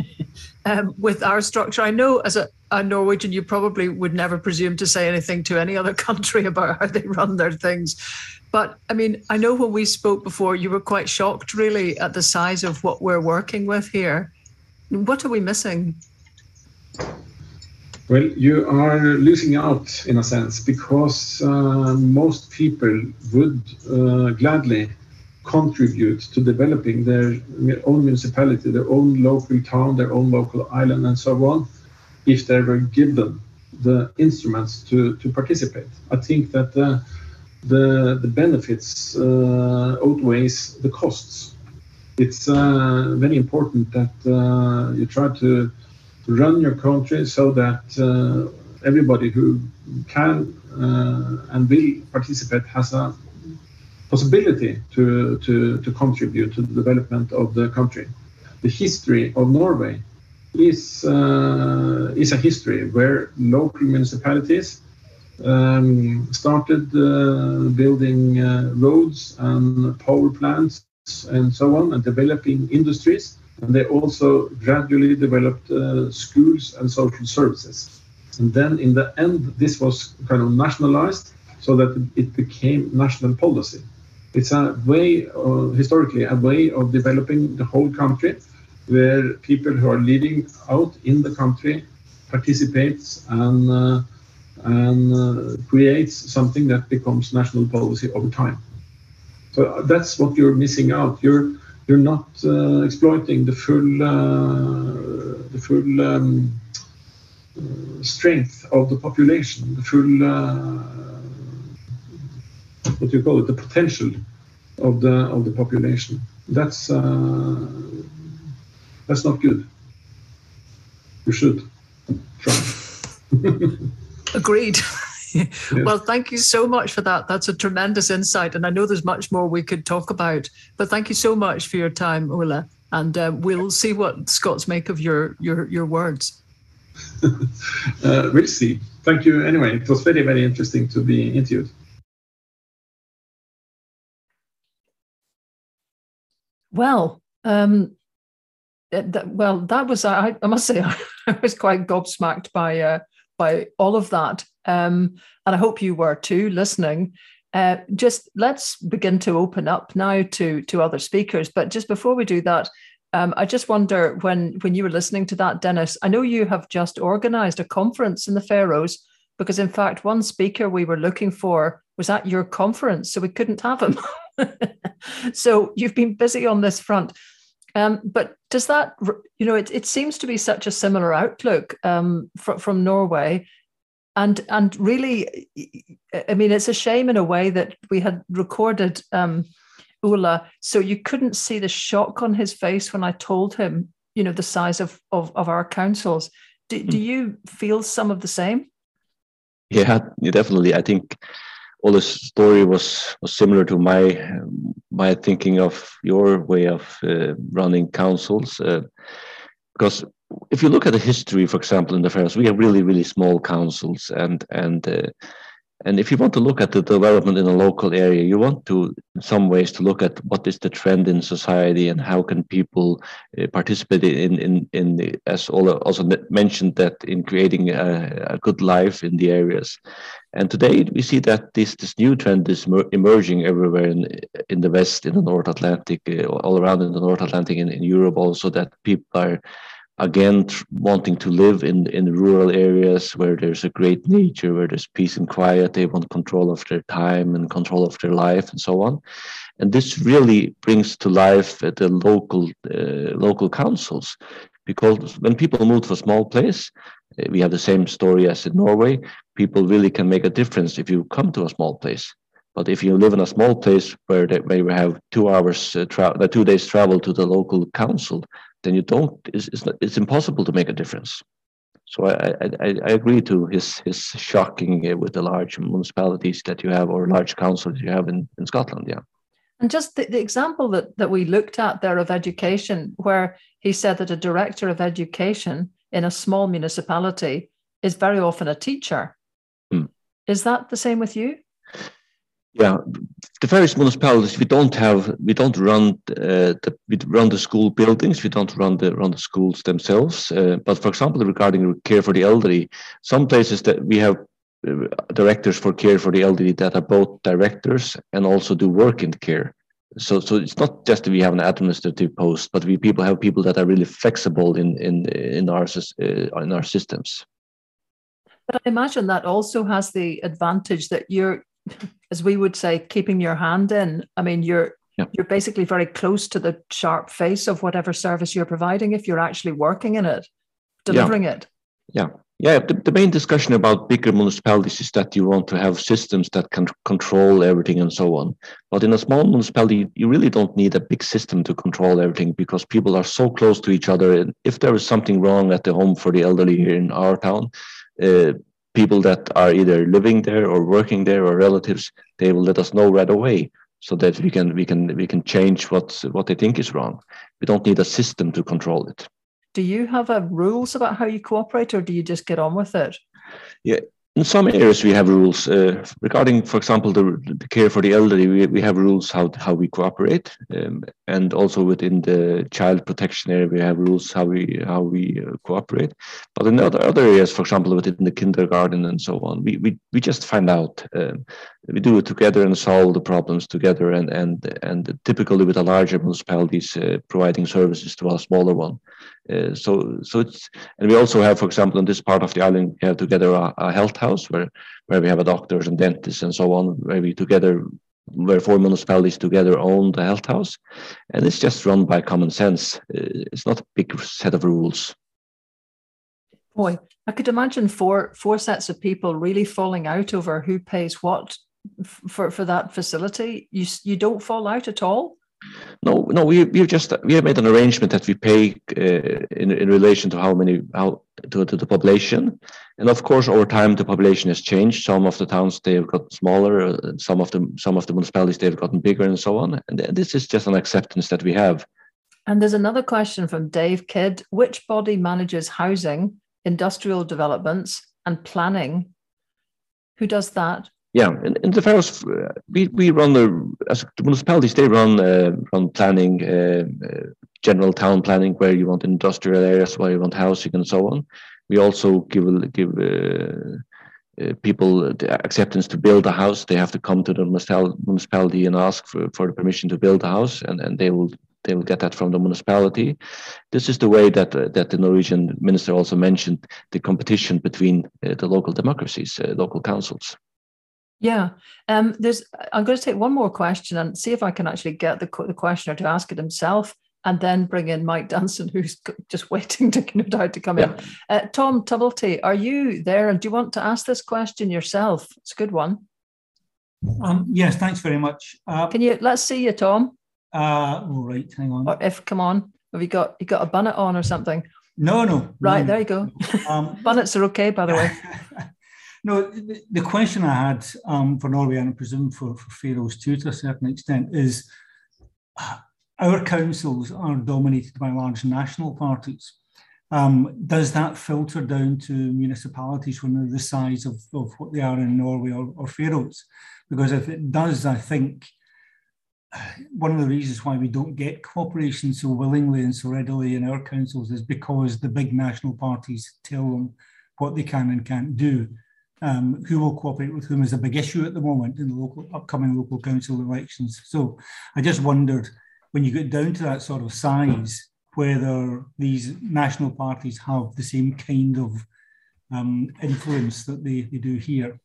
*laughs* um, with our structure. I know as a, a, Norwegian, you probably would never presume to say anything to any other *laughs* country about how they run their things. But I mean, I know when we spoke before, you were quite shocked really at the size of what we're working with here. What are we missing? Well, you are losing out in a sense because uh, most people would uh, gladly contribute to developing their own municipality, their own local town, their own local island, and so on, if they were given the instruments to, to participate. I think that the, the benefits uh, outweighs the costs. It's uh, very important that uh, you try to run your country so that uh, everybody who can uh, and will participate has a possibility to, to, to contribute to the development of the country. The history of Norway is, uh, is a history where local municipalities um, started uh, building uh, roads and power plants and so on and developing industries. And they also gradually developed uh, schools and social services. And then in the end, this was kind of nationalized so that it became national policy. It's a way, uh, historically, a way of developing the whole country where people who are living out in the country participates and, uh, and uh, creates something that becomes national policy over time. So that's what you're missing out. You're you're not uh, exploiting the full uh, the full um, uh, strength of the population, the full what you call it, the potential of the of the population. That's uh, that's not good. You should try. *laughs* Agreed. yes. Well, thank you so much for that. That's a tremendous insight. And I know there's much more we could talk about, but thank you so much for your time, Ola. And uh, we'll see what Scots make of your, your, your words. *laughs* uh, we'll see. Thank you anyway. It was very, very interesting to be interviewed. Well, um, that, well, that was I, I must say *laughs* I was quite gobsmacked by uh, by all of that, um, and I hope you were too, listening. Uh, just let's begin to open up now to to other speakers. But just before we do that, um, I just wonder when when you were listening to that, Dennis. I know you have just organised a conference in the Faroes because, in fact, one speaker we were looking for was at your conference, so we couldn't have him. *laughs* so you've been busy on this front. Um, but does that, you know, it, it seems to be such a similar outlook um, fr- from Norway. And, and really, I mean, it's a shame in a way that we had recorded um, Ola, so you couldn't see the shock on his face when I told him, you know, the size of, of, of our councils. Do, do hmm. you feel some of the same? Yeah, definitely. I think all the story was, was similar to my my thinking of your way of uh, running councils. Uh, because if you look at the history, for example, in the Faroes, we have really really small councils, and and uh, and if you want to look at the development in a local area, you want to, in some ways, to look at what is the trend in society and how can people uh, participate in in in the, as Ola also mentioned that in creating a, a, good life in the areas. And today we see that this this new trend is emerging everywhere in in the West, in the North Atlantic, uh, all around in the North Atlantic, in, in Europe also that people are again wanting to live in in rural areas where there's a great nature where there's peace and quiet they want control of their time and control of their life and so on. And this really brings to life the local uh, local councils because when people move to a small place uh, we have the same story as in norway people really can make a difference if you come to a small place. But if you live in a small place where they, you have two hours, uh, uh, two days travel to the local council, then you don't. It's it's, not, it's impossible to make a difference. So I, I, I agree to his his shocking uh, with the large municipalities that you have or large councils you have in, in Scotland. Yeah. And just the, the example that, that we looked at there of education, where he said that a director of education in a small municipality is very often a teacher. Hmm. Is that the same with you? Yeah, the various municipalities we don't have we don't run uh, the we run the school buildings we don't run the run the schools themselves. Uh, but for example, regarding care for the elderly, some places that we have uh, directors for care for the elderly that are both directors and also do work in care. So so it's not just that we have an administrative post, but we people have people that are really flexible in in in our uh, in our systems. But I imagine that also has the advantage that you're as we would say, keeping your hand in. I mean, you're yeah. you're basically very close to the sharp face of whatever service you're providing if you're actually working in it, delivering yeah. it. Yeah. Yeah, the, the main discussion about bigger municipalities is that you want to have systems that can control everything and so on. But in a small municipality, you really don't need a big system to control everything because people are so close to each other. And if there is something wrong at the home for the elderly here in our town, uh, people that are either living there or working there or relatives, they will let us know right away so that we can we can we can change what what they think is wrong. We don't need a system to control it. Do you have a rules about how you cooperate, or do you just get on with it? Yeah, in some areas we have rules uh, regarding, for example, the, the, care for the elderly. We, we have rules how how we cooperate, um, and also within the child protection area we have rules how we how we uh, cooperate. But in other other areas, for example, within the kindergarten and so on, we we, we just find out. Um, we do it together and solve the problems together, and and and typically with the larger municipalities uh, providing services to a smaller one. Uh, so so it's and we also have, for example, in this part of the island, we have together a, a health house where where we have a doctors and dentists and so on, where we together where four municipalities together own the health house, and it's just run by common sense. Uh, it's not a big set of rules. Boy, I could imagine four four sets of people really falling out over who pays what for for that facility. You you don't fall out at all. No, no, we we've just we have made an arrangement that we pay uh, in in relation to how many how to, to the population, and of course over time the population has changed. Some of the towns they have gotten smaller, some of the some of the municipalities they've gotten bigger, and so on. And this is just an acceptance that we have. And there's another question from Dave Kidd: Which body manages housing, industrial developments, and planning? Who does that? Yeah, in, in the Faroes, uh, we, we run the as the municipalities they run uh, run planning, uh, uh, general town planning where you want industrial areas, where you want housing, and so on. We also give give uh, uh, people the acceptance to build a house. They have to come to the municipality and ask for, for the permission to build a house, and, and they will they will get that from the municipality. This is the way that uh, that the Norwegian minister also mentioned the competition between uh, the local democracies, uh, local councils. Yeah, um, there's. I'm going to take one more question and see if I can actually get the the questioner to ask it himself, and then bring in Mike *laughs* Danson, who's just waiting to no doubt *laughs* to come yeah. in. Uh, Tom Tubblety, are you there? And do you want to ask this question yourself? It's a good one. Um, yes, thanks very much. Uh, can you let's see you, Tom? Uh, all right, hang on. Or if come on, have you got you got a bonnet on or something? No, no. Right no. there you go. Um, *laughs* Bonnets are okay, by the way. No, the, the question I had um, for Norway, and I presume for, for Faroes too, to a certain extent, is our councils are dominated by large national parties. Um, does that filter down to municipalities when they're the size of, of what they are in Norway or, or Faroes? Because if it does, I think uh, one of the reasons why we don't get cooperation so willingly and so readily in our councils is because the big national parties tell them what they can and can't do um, who will cooperate with whom is a big issue at the moment in the local upcoming local council elections. So I just wondered when you get down to that sort of size, whether these national parties have the same kind of um, influence that they, they do here.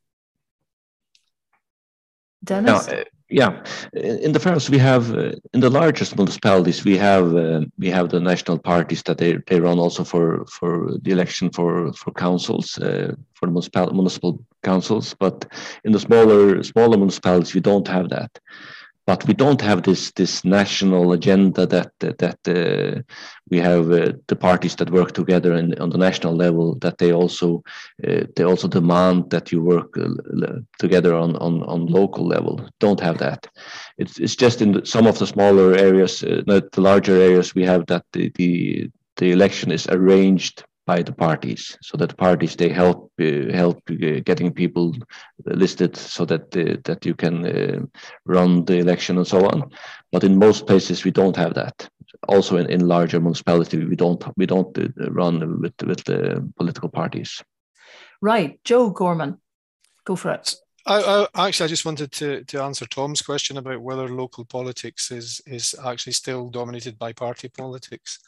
Dennis? No, uh, yeah, in the Faroes we have uh, in the largest municipalities we have uh, we have the national parties that they, they run also for for the election for for councils uh, for the municipal municipal councils. But in the smaller smaller municipalities we don't have that but we don't have this this national agenda that that, uh, we have uh, the parties that work together in, on the national level that they also uh, they also demand that you work uh, together on, on on local level. Don't have that. It's it's just in some of the smaller areas uh, not the larger areas we have that the, the the election is arranged by the parties so that parties they help uh, help uh, getting people listed so that uh, that you can uh, run the election and so on. But in most places we don't have that. Also in, in larger municipalities we don't we don't uh, run with with the political parties. Right. Joe gorman go for it. I, I, actually, I just wanted to, to answer Tom's question about whether local politics is is actually still dominated by party politics.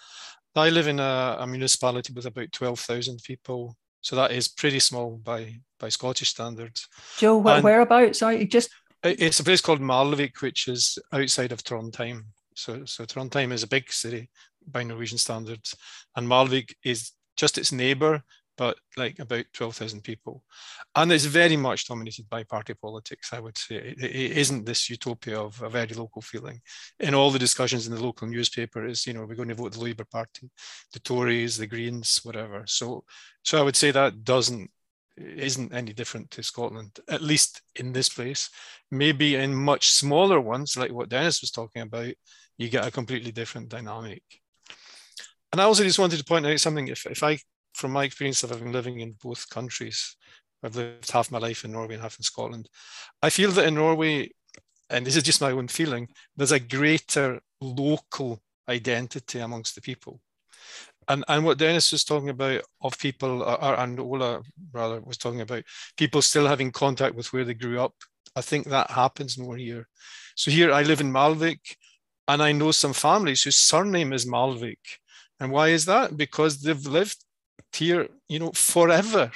I live in a, a municipality with about 12,000 people. So that is pretty small by, by Scottish standards. Joe, wh- whereabouts? Sorry, just. It's a place called Malvik, which is outside of Trondheim. So, so Trondheim is a big city by Norwegian standards, and Malvik is just its neighbour, but like about 12,000 people. And it's very much dominated by party politics, I would say. It, it isn't this utopia of a very local feeling. In all the discussions in the local newspaper is, you know, we're going to vote the Labour Party, the Tories, the Greens, whatever. So, so I would say that doesn't isn't any different to Scotland, at least in this place. Maybe in much smaller ones, like what Dennis was talking about, you get a completely different dynamic. And I also just wanted to point out something. If, if I from my experience of having living in both countries, I've lived half my life in Norway and half in Scotland. I feel that in Norway, and this is just my own feeling, there's a greater local identity amongst the people. And, and what Dennis was talking about of people, or, and Ola rather was talking about people still having contact with where they grew up. I think that happens more here. So here I live in Malvik, and I know some families whose surname is Malvik. And why is that? Because they've lived here, you know, forever.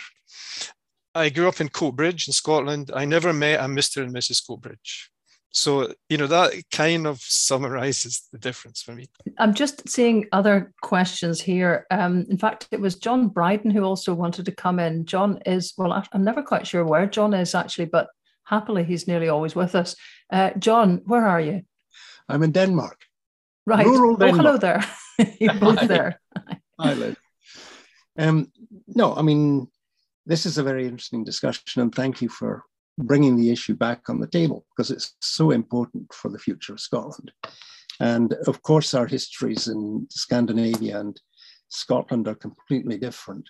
I grew up in Coatbridge in Scotland. I never met a Mr. and Mrs. Coatbridge. So, you know, that kind of summarizes the difference for me. I'm just seeing other questions here. Um, in fact, it was John Bryden who also wanted to come in. John is, well, I'm never quite sure where John is actually, but happily he's nearly always with us. Uh, John, where are you? I'm in Denmark. Right. Rural oh, Denmark. hello there. *laughs* You're both there. I live. Um, no, I mean, this is a very interesting discussion, and thank you for bringing the issue back on the table because it's so important for the future of Scotland. And of course, our histories in Scandinavia and Scotland are completely different.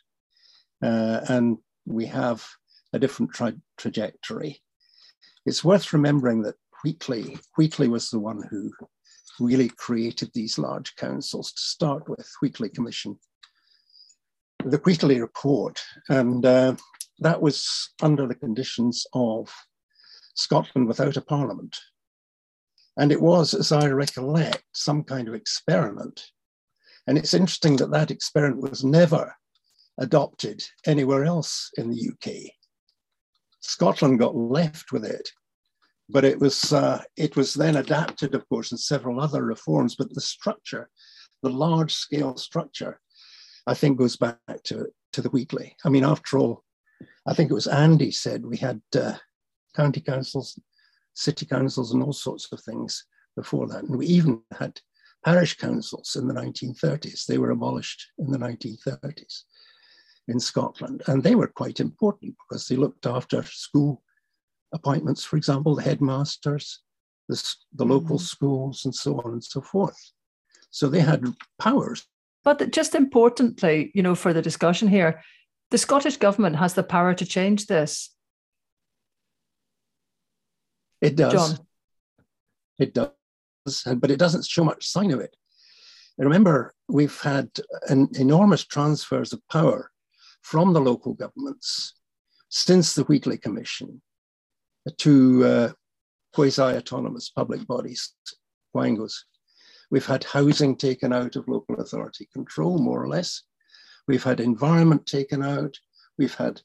Uh, and we have a different tra trajectory. It's worth remembering that Wheatley, Wheatley was the one who really created these large councils to start with, Wheatley Commission, the Wheatley Report. And uh, that was under the conditions of Scotland without a parliament. And it was, as I recollect, some kind of experiment. And it's interesting that that experiment was never adopted anywhere else in the UK. Scotland got left with it, but it was uh, it was then adapted, of course, in several other reforms. But the structure, the large scale structure, I think goes back to to the Wheatley. I mean, after all, I think it was Andy said we had uh, county councils, city councils, and all sorts of things before that, and we even had parish councils in the 1930s. They were abolished in the 1930s in Scotland. And they were quite important because they looked after school appointments, for example, the headmasters, the, the local mm. schools, and so on and so forth. So they had powers. But just importantly, you know, for the discussion here, the Scottish government has the power to change this. It does. John. It does, but it doesn't show much sign of it. Remember, we've had an enormous transfers of power from the local governments since the Wheatley Commission to uh, quasi-autonomous public bodies, quangos. We've had housing taken out of local authority control, more or less. We've had environment taken out. We've had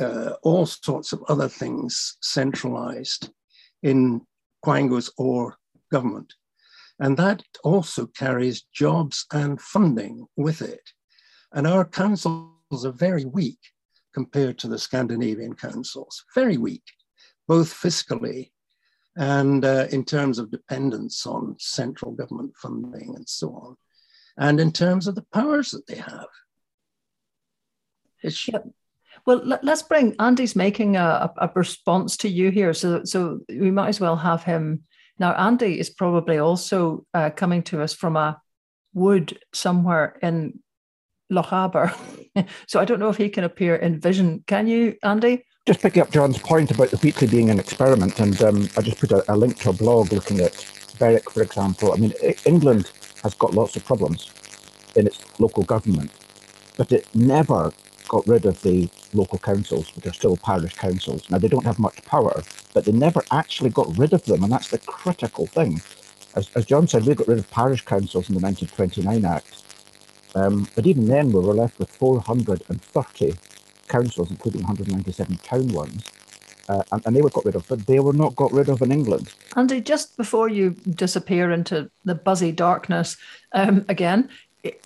uh, all sorts of other things centralized in quangos or government. And that also carries jobs and funding with it. And our councils are very weak compared to the Scandinavian councils, very weak, both fiscally and uh, in terms of dependence on central government funding and so on, and in terms of the powers that they have. It's, yep. Well, let, us bring Andy's making a, a, response to you here, so so we might as well have him now. Andy is probably also uh, coming to us from a wood somewhere in Lochaber. *laughs* so I don't know if he can appear in vision. Can you, Andy? Just picking up John's point about the Wheatley being an experiment, and um, I just put a, a, link to a blog looking at Berwick, for example. I mean, England has got lots of problems in its local government, but it never got rid of the local councils, but they're still parish councils. Now, they don't have much power, but they never actually got rid of them, and that's the critical thing. As, as John said, we got rid of parish councils in the 1929 Act um, but even then, we were left with 430 councils, including 197 town ones. Uh, and, and, they were got rid of, but they were not got rid of in England. Andy, just before you disappear into the buzzy darkness um, again,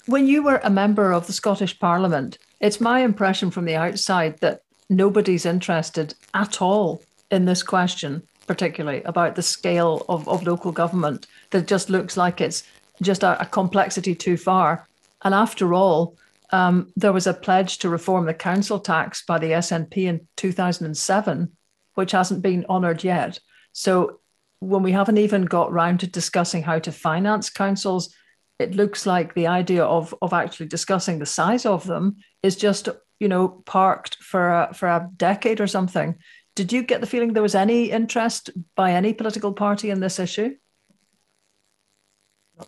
when you were a member of the Scottish Parliament, it's my impression from the outside that nobody's interested at all in this question, particularly about the scale of, of local government, that just looks like it's just a, a complexity too far. And after all, um, there was a pledge to reform the council tax by the SNP in 2007, which hasn't been honoured yet. So when we haven't even got round to discussing how to finance councils, it looks like the idea of, of actually discussing the size of them is just you know parked for a, for a decade or something. Did you get the feeling there was any interest by any political party in this issue?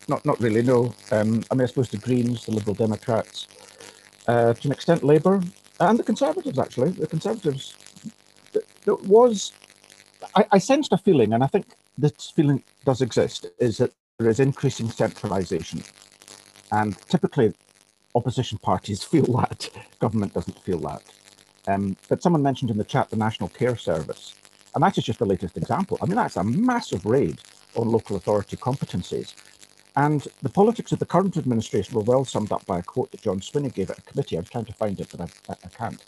Not, not really, no. Um, I mean, I suppose the Greens, the Liberal Democrats, uh, to an extent Labour, and the Conservatives, actually. The Conservatives, there was, I, I sensed a feeling, and I think this feeling does exist, is that there is increasing centralisation. And typically, opposition parties *laughs* feel that, government doesn't feel that. Um, but someone mentioned in the chat the National Care Service, and that is just the latest example. I mean, that's a massive raid on local authority competencies. And the politics of the current administration were well summed up by a quote that John Swinney gave at a committee. I'm trying to find it, but I, I can't.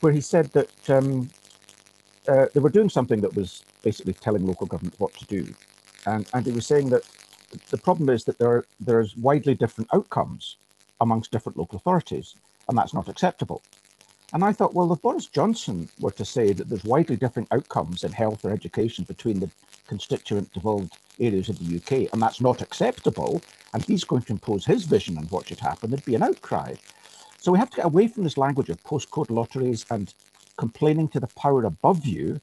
Where he said that um, uh, they were doing something that was basically telling local government what to do. and, and he was saying that the problem is that there are, there's widely different outcomes amongst different local authorities, and that's not acceptable. And I thought, well, if Boris Johnson were to say that there's widely different outcomes in health or education between the constituent devolved areas of the UK, and that's not acceptable, and he's going to impose his vision on what should happen, there'd be an outcry. So we have to get away from this language of postcode lotteries and complaining to the power above you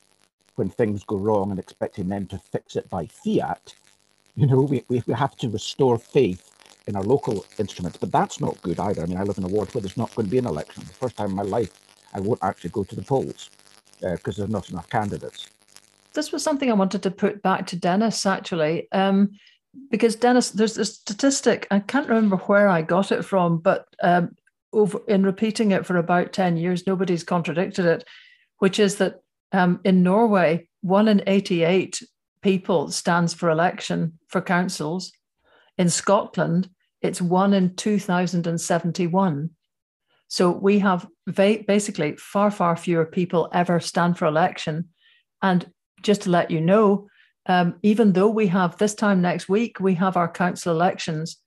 when things go wrong and expecting them to fix it by fiat. You know, we, we, we have to restore faith in our local instruments, but that's not good either. I mean, I live in a ward where there's not going to be an election. The first time in my life, I won't actually go to the polls because uh, there's not enough candidates. This was something I wanted to put back to Dennis actually, um, because Dennis, there's a statistic I can't remember where I got it from, but um, over in repeating it for about ten years, nobody's contradicted it, which is that um, in Norway, one in eighty-eight people stands for election for councils. In Scotland, it's one in 2071. So we have basically far, far fewer people ever stand for election. And just to let you know, um, even though we have this time next week, we have our council elections,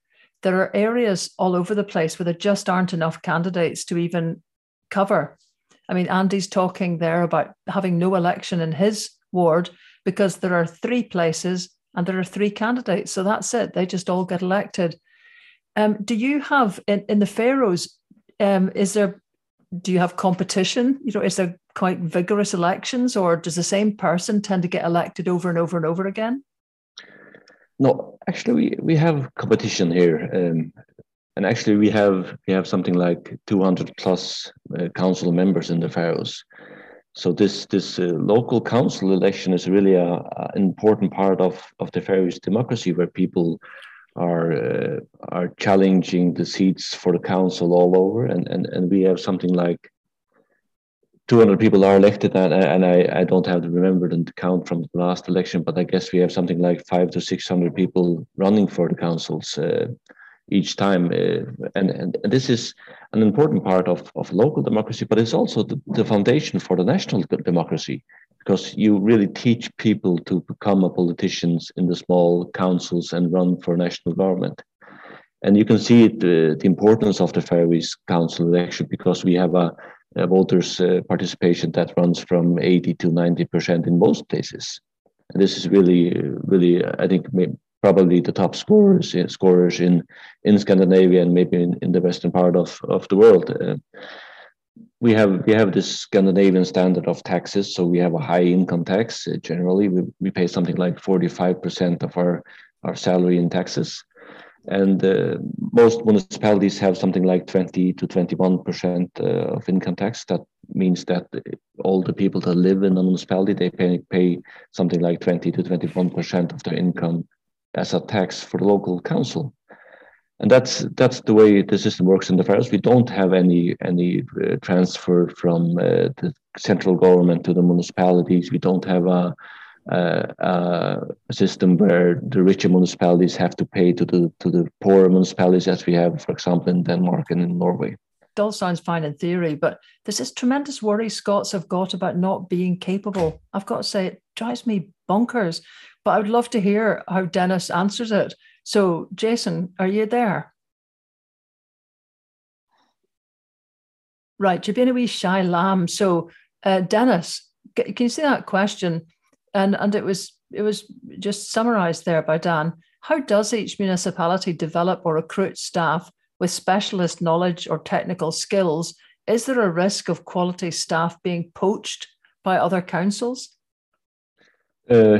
there are areas all over the place where there just aren't enough candidates to even cover. I mean, Andy's talking there about having no election in his ward because there are three places and there are three candidates. So that's it. They just all get elected. Um, do you have in, in the Faroes, um, is there, do you have competition? You know, is there quite vigorous elections or does the same person tend to get elected over and over and over again? No, actually, we, we have competition here. Um, and actually, we have we have something like 200 plus uh, council members in the Faroes. So this this uh, local council election is really an important part of of the Faroese democracy, where people are uh, are challenging the seats for the council all over, and and and we have something like 200 people are elected, and, and I, I don't have to remember the count from the last election, but I guess we have something like five to 600 people running for the councils uh, each time. Uh, and, and this is an important part of, of local democracy, but it's also the, the foundation for the national democracy because you really teach people to become a politicians in the small councils and run for national government. And you can see it, uh, the importance of the Faroese council election because we have a voters' uh, participation that runs from 80 to 90 percent in most places. And this is really, really, I think, probably the top scorers uh, scorers in in Scandinavia and maybe in, in the western part of, of the world. Uh, we have we have this Scandinavian standard of taxes, so we have a high income tax. Uh, generally, we, we pay something like forty five percent of our our salary in taxes, and uh, most municipalities have something like twenty to twenty one percent uh, of income tax. That means that all the people that live in a municipality they pay pay something like twenty to twenty one percent of their income as a tax for the local council. And that's that's the way the system works in the Faroes. We don't have any any uh, transfer from uh, the central government to the municipalities. We don't have a, a, a, system where the richer municipalities have to pay to the to the poorer municipalities, as we have, for example, in Denmark and in Norway. It all sounds fine in theory, but there's this tremendous worry Scots have got about not being capable. I've got to say, it drives me bonkers but I would love to hear how Dennis answers it. So, Jason, are you there? Right, you're being a wee shy lamb. So, uh, Dennis, can you see that question? And and it was it was just summarised there by Dan. How does each municipality develop or recruit staff with specialist knowledge or technical skills? Is there a risk of quality staff being poached by other councils? Uh,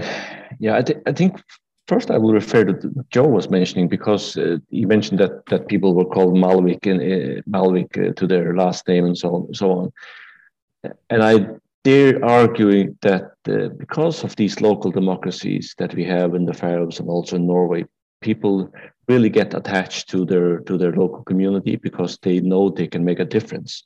yeah, I, th- I think first I will refer to Joe was mentioning because uh, he mentioned that that people were called Malvik and uh, Malvik uh, to their last name and so on, so on. And I dare arguing that uh, because of these local democracies that we have in the Faroes and also in Norway, people really get attached to their to their local community because they know they can make a difference.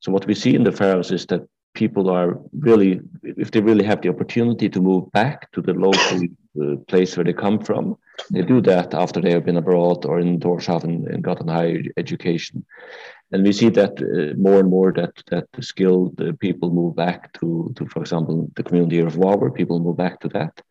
So what we see in the Faroes is that people are really, if they really have the opportunity to move back to the local uh, place where they come from, they do that after they have been abroad or in Tórshavn and gotten higher education. And we see that uh, more and more that that the skilled uh, people move back to, to, for example, the community of Vágur, people move back to that.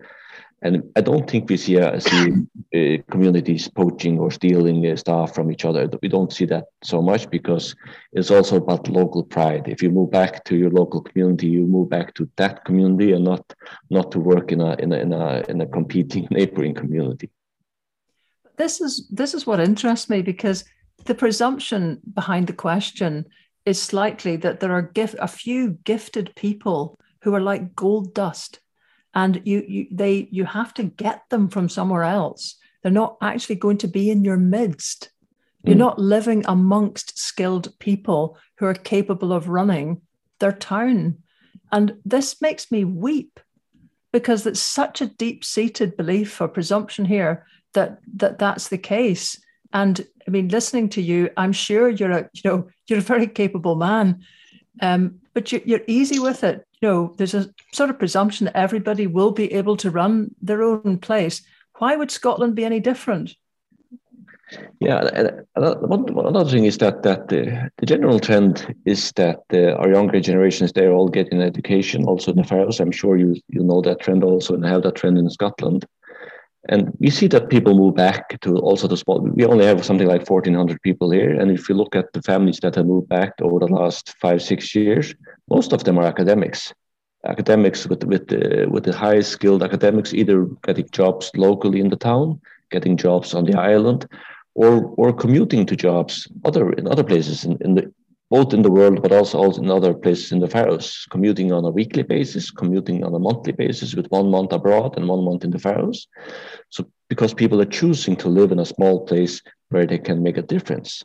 And I don't think we see, uh, see uh, communities poaching or stealing uh, stuff from each other. We don't see that so much because it's also about local pride. If you move back to your local community, you move back to that community and not not to work in a in a in a, in a competing *laughs* neighboring community. This is this is what interests me because the presumption behind the question is slightly that there are a few gifted people who are like gold dust and you, you they you have to get them from somewhere else. They're not actually going to be in your midst. You're mm. not living amongst skilled people who are capable of running their town. And this makes me weep because it's such a deep-seated belief or presumption here that that that's the case. And i mean listening to you i'm sure you're a you know *laughs* you're a very capable man. Um, but you, you're easy with it know, there's a sort of presumption that everybody will be able to run their own place. Why would Scotland be any different? Yeah, one, another thing is that that the, the general trend is that uh, our younger generations they're all getting education. Also in the Faroes, I'm sure you you know that trend also and have that trend in Scotland. And we see that people move back to also the spot. We only have something like 1,400 people here. And if you look at the families that have moved back over the last five, six years, most of them are academics. Academics with with the, with the highest skilled academics, either getting jobs locally in the town, getting jobs on the island, or or commuting to jobs other in other places in, in the both in the world, but also, also in other places in the Faroes, commuting on a weekly basis, commuting on a monthly basis with one month abroad and one month in the Faroes. So because people are choosing to live in a small place where they can make a difference.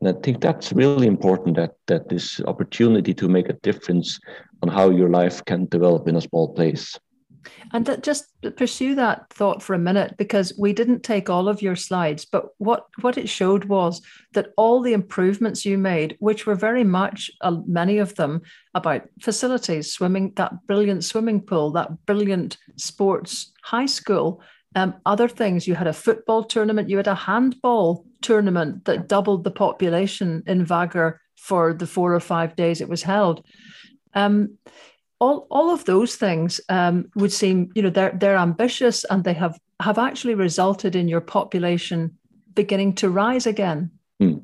And I think that's really important that that this opportunity to make a difference on how your life can develop in a small place. And just pursue that thought for a minute because we didn't take all of your slides, but what, what it showed was that all the improvements you made, which were very much uh, many of them about facilities, swimming, that brilliant swimming pool, that brilliant sports high school, um, other things. You had a football tournament, you had a handball tournament that doubled the population in Vágur for the four or five days it was held. Um, all, all of those things um, would seem, you know, they're they're ambitious and they have have actually resulted in your population beginning to rise again. Hmm.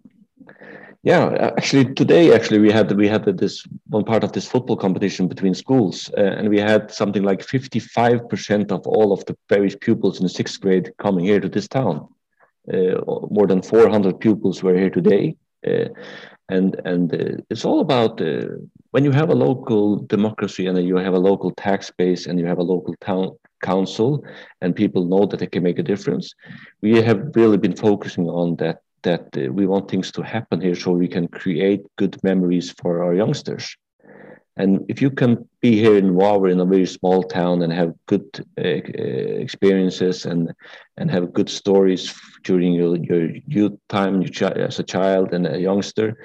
Yeah, actually, today actually we had we had this one part of this football competition between schools, uh, and we had something like fifty five percent of all of the various pupils in the sixth grade coming here to this town. Uh, more than four hundred pupils were here today, uh, and and uh, it's all about uh, when you have a local democracy and you have a local tax base and you have a local town council and people know that they can make a difference we have really been focusing on that that uh, we want things to happen here so we can create good memories for our youngsters and if you can be here in Vágur in a very small town and have good uh, experiences and and have good stories during your, your youth time your as a child and a youngster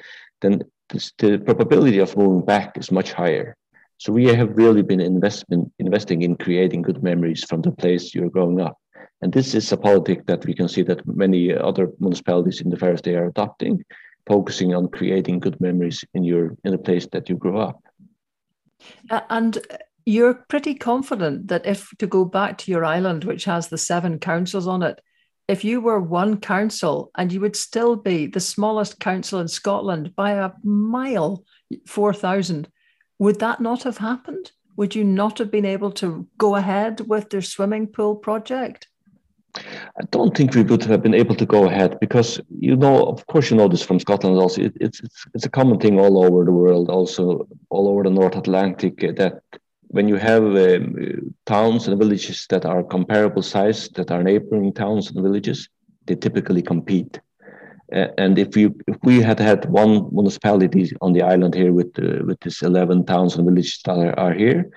then the probability of moving back is much higher. So we have really been investment, investing in creating good memories from the place you're growing up. And this is a politic that we can see that many other municipalities in the Faroes they are adopting, focusing on creating good memories in your in the place that you grew up. Uh, and you're pretty confident that if to go back to your island, which has the seven councils on it, if you were one council and you would still be the smallest council in Scotland by a mile, 4,000, would that not have happened? Would you not have been able to go ahead with their swimming pool project? I don't think we would have been able to go ahead because you know, of course, you know this from Scotland. Also, it, it's, it's it's a common thing all over the world, also all over the North Atlantic, that when you have um, towns and villages that are comparable size, that are neighboring towns and villages, they typically compete. And if we if we had had one municipality on the island here with uh, with this 11 towns and villages that are, here,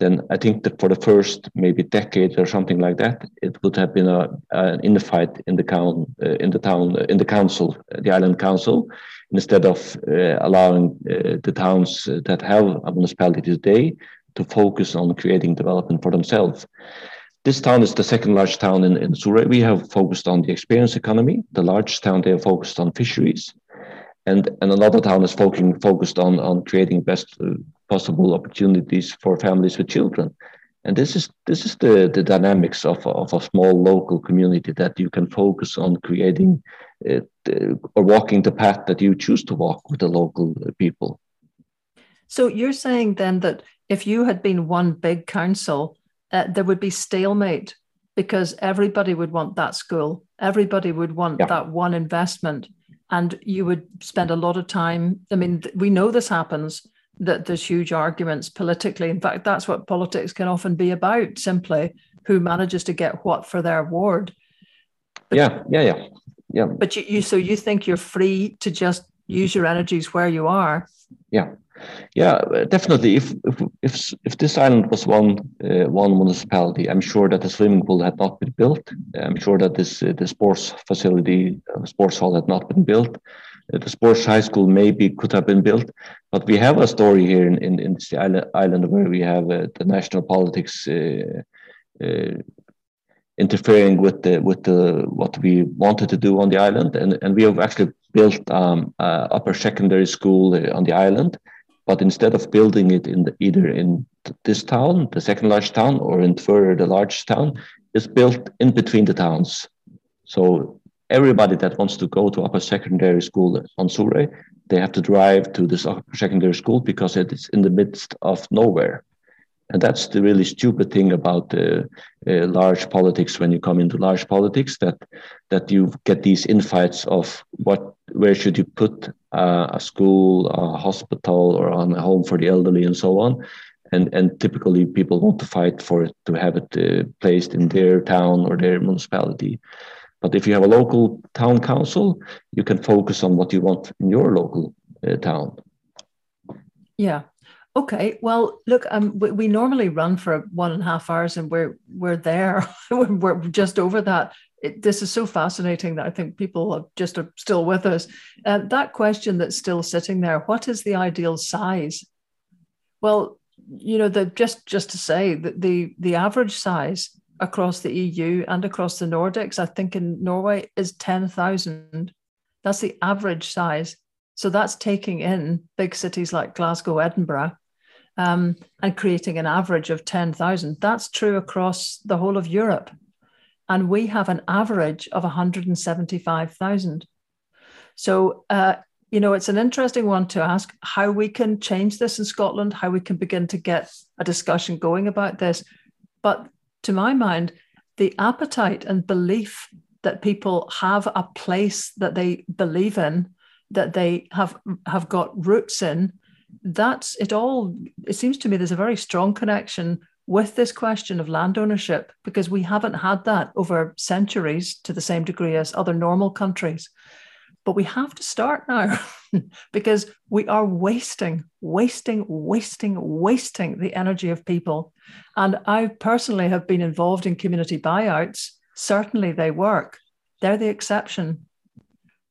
then I think that for the first maybe decade or something like that, it would have been a an infight in the town uh, in the town in the council, the island council, instead of uh, allowing uh, the towns that have a municipality today to focus on creating development for themselves. This town is the second largest town in, in Suðuroy. We have focused on the experience economy. The largest town, they have focused on fisheries. And, and another town is focusing, focused on, on creating best uh, possible opportunities for families with children. and this is this is the the dynamics of of a small local community that you can focus on creating uh, or walking the path that you choose to walk with the local people so you're saying then that if you had been one big council uh, there would be stalemate because everybody would want that school everybody would want yeah. that one investment and you would spend a lot of time i mean we know this happens that there's huge arguments politically. In fact, that's what politics can often be about simply who manages to get what for their ward. But, yeah, yeah, yeah. Yeah. But you, you so you think you're free to just use your energies where you are. Yeah. Yeah, definitely. If if if, if this island was one uh, one municipality, I'm sure that the swimming pool had not been built. I'm sure that this uh, the sports facility, uh, sports hall had not been built the sports high school maybe could have been built. But we have a story here in, in, in the island, island where we have uh, the national politics uh, uh, interfering with the with the what we wanted to do on the island, and and we have actually built um, upper secondary school uh, on the island. But instead of building it in the, either in this town, the second largest town, or in further the largest town, it's built in between the towns. So everybody that wants to go to upper secondary school on Suðuroy, they have to drive to this upper secondary school because it is in the midst of nowhere. And that's the really stupid thing about uh, uh, large politics when you come into large politics that that you get these infights of what where should you put uh, a school, a hospital, or on a home for the elderly, and so on. And and typically people want to fight for it to have it uh, placed in their town or their municipality. But if you have a local town council, you can focus on what you want in your local uh, town. Yeah. Okay. Well, look, um, we, we, normally run for one and a half hours, and we're we're there. *laughs* we're just over that. It, this is so fascinating that I think people are just are still with us. Uh, that question that's still sitting there: What is the ideal size? Well, you know, the just just to say that the the average size across the EU and across the Nordics, I think in Norway is 10,000. That's the average size. So that's taking in big cities like Glasgow, Edinburgh, um, and creating an average of 10,000. That's true across the whole of Europe. And we have an average of 175,000. So, uh, you know, it's an interesting one to ask how we can change this in Scotland, how we can begin to get a discussion going about this. But to my mind, the appetite and belief that people have a place that they believe in, that they have have got roots in, that's it all. It seems to me there's a very strong connection with this question of land ownership because we haven't had that over centuries to the same degree as other normal countries. But we have to start now *laughs* because we are wasting, wasting, wasting, wasting the energy of people. And I personally have been involved in community buyouts. Certainly they work, they're the exception.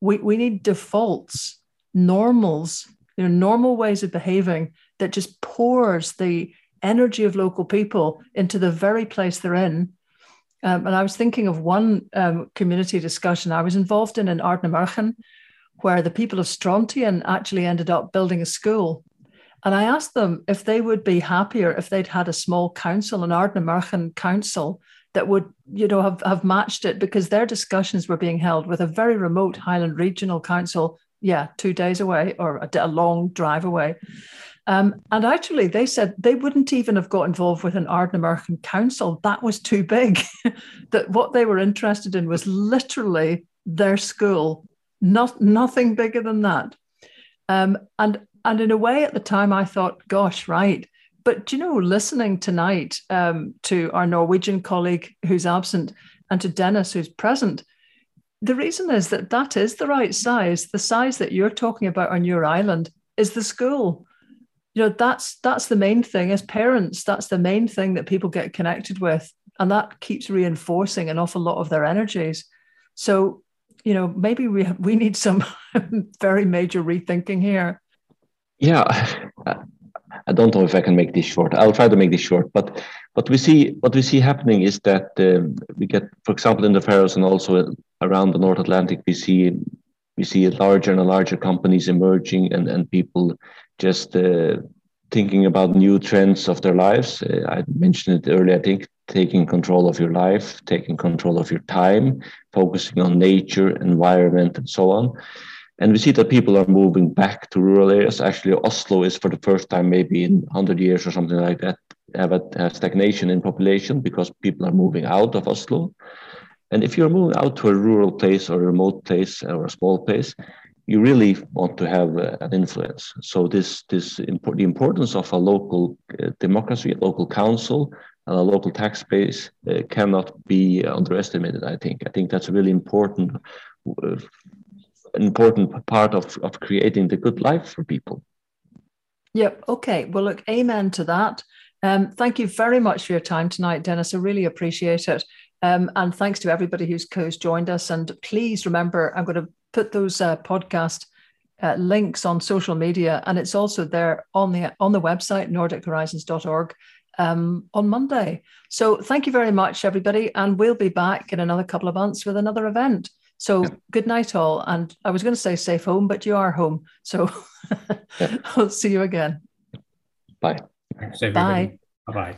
We, we need defaults, normals, you know, normal ways of behaving that just pours the energy of local people into the very place they're in um, and I was thinking of one um, community discussion I was involved in in Ardnamurchan, where the people of Strontian actually ended up building a school. And I asked them if they would be happier if they'd had a small council, an Ardnamurchan council, that would, you know, have, have matched it because their discussions were being held with a very remote Highland Regional Council, yeah, two days away or a, a long drive away. Um, and actually, they said they wouldn't even have got involved with an Ardnamurchan council. That was too big. *laughs* that what they were interested in was literally their school, not nothing bigger than that. Um, and and in a way, at the time, I thought, gosh, right. But do you know, listening tonight um, to our Norwegian colleague who's absent and to Dennis who's present, the reason is that that is the right size. The size that you're talking about on your island is the school you know that's that's the main thing. As parents that's the main thing that people get connected with and that keeps reinforcing an awful lot of their energies. So you know maybe we have, we need some *laughs* very major rethinking here. Yeah i don't know if i can make this short. I'll try to make this short but what we see what we see happening is that um, we get for example in the faroes and also around the north atlantic we see we see larger and larger companies emerging and, and people just uh, thinking about new trends of their lives. Uh, I mentioned it earlier. I think taking control of your life, taking control of your time, focusing on nature, environment, and so on. And we see that people are moving back to rural areas. Actually, Oslo is for the first time, maybe in 100 years or something like that, have a, a stagnation in population because people are moving out of Oslo. And if you're moving out to a rural place or a remote place or a small place, you really want to have uh, an influence. So this this import, the importance of a local uh, democracy, a local council, and a local tax base uh, cannot be underestimated. I think. I think that's a really important important part of of creating the good life for people. Yep. Okay. Well, look. Amen to that. Um, thank you very much for your time tonight, Dennis. I really appreciate it. Um, and thanks to everybody who's, who's joined us. And please remember, I'm going to put those uh, podcast uh, links on social media, and it's also there on the on the website nordichorizons.org um, on Monday. So thank you very much, everybody, and we'll be back in another couple of months with another event. So yeah. good night, all. And I was going to say safe home, but you are home. So *laughs* yeah. I'll see you again. Bye. Bye. Bye. Bye.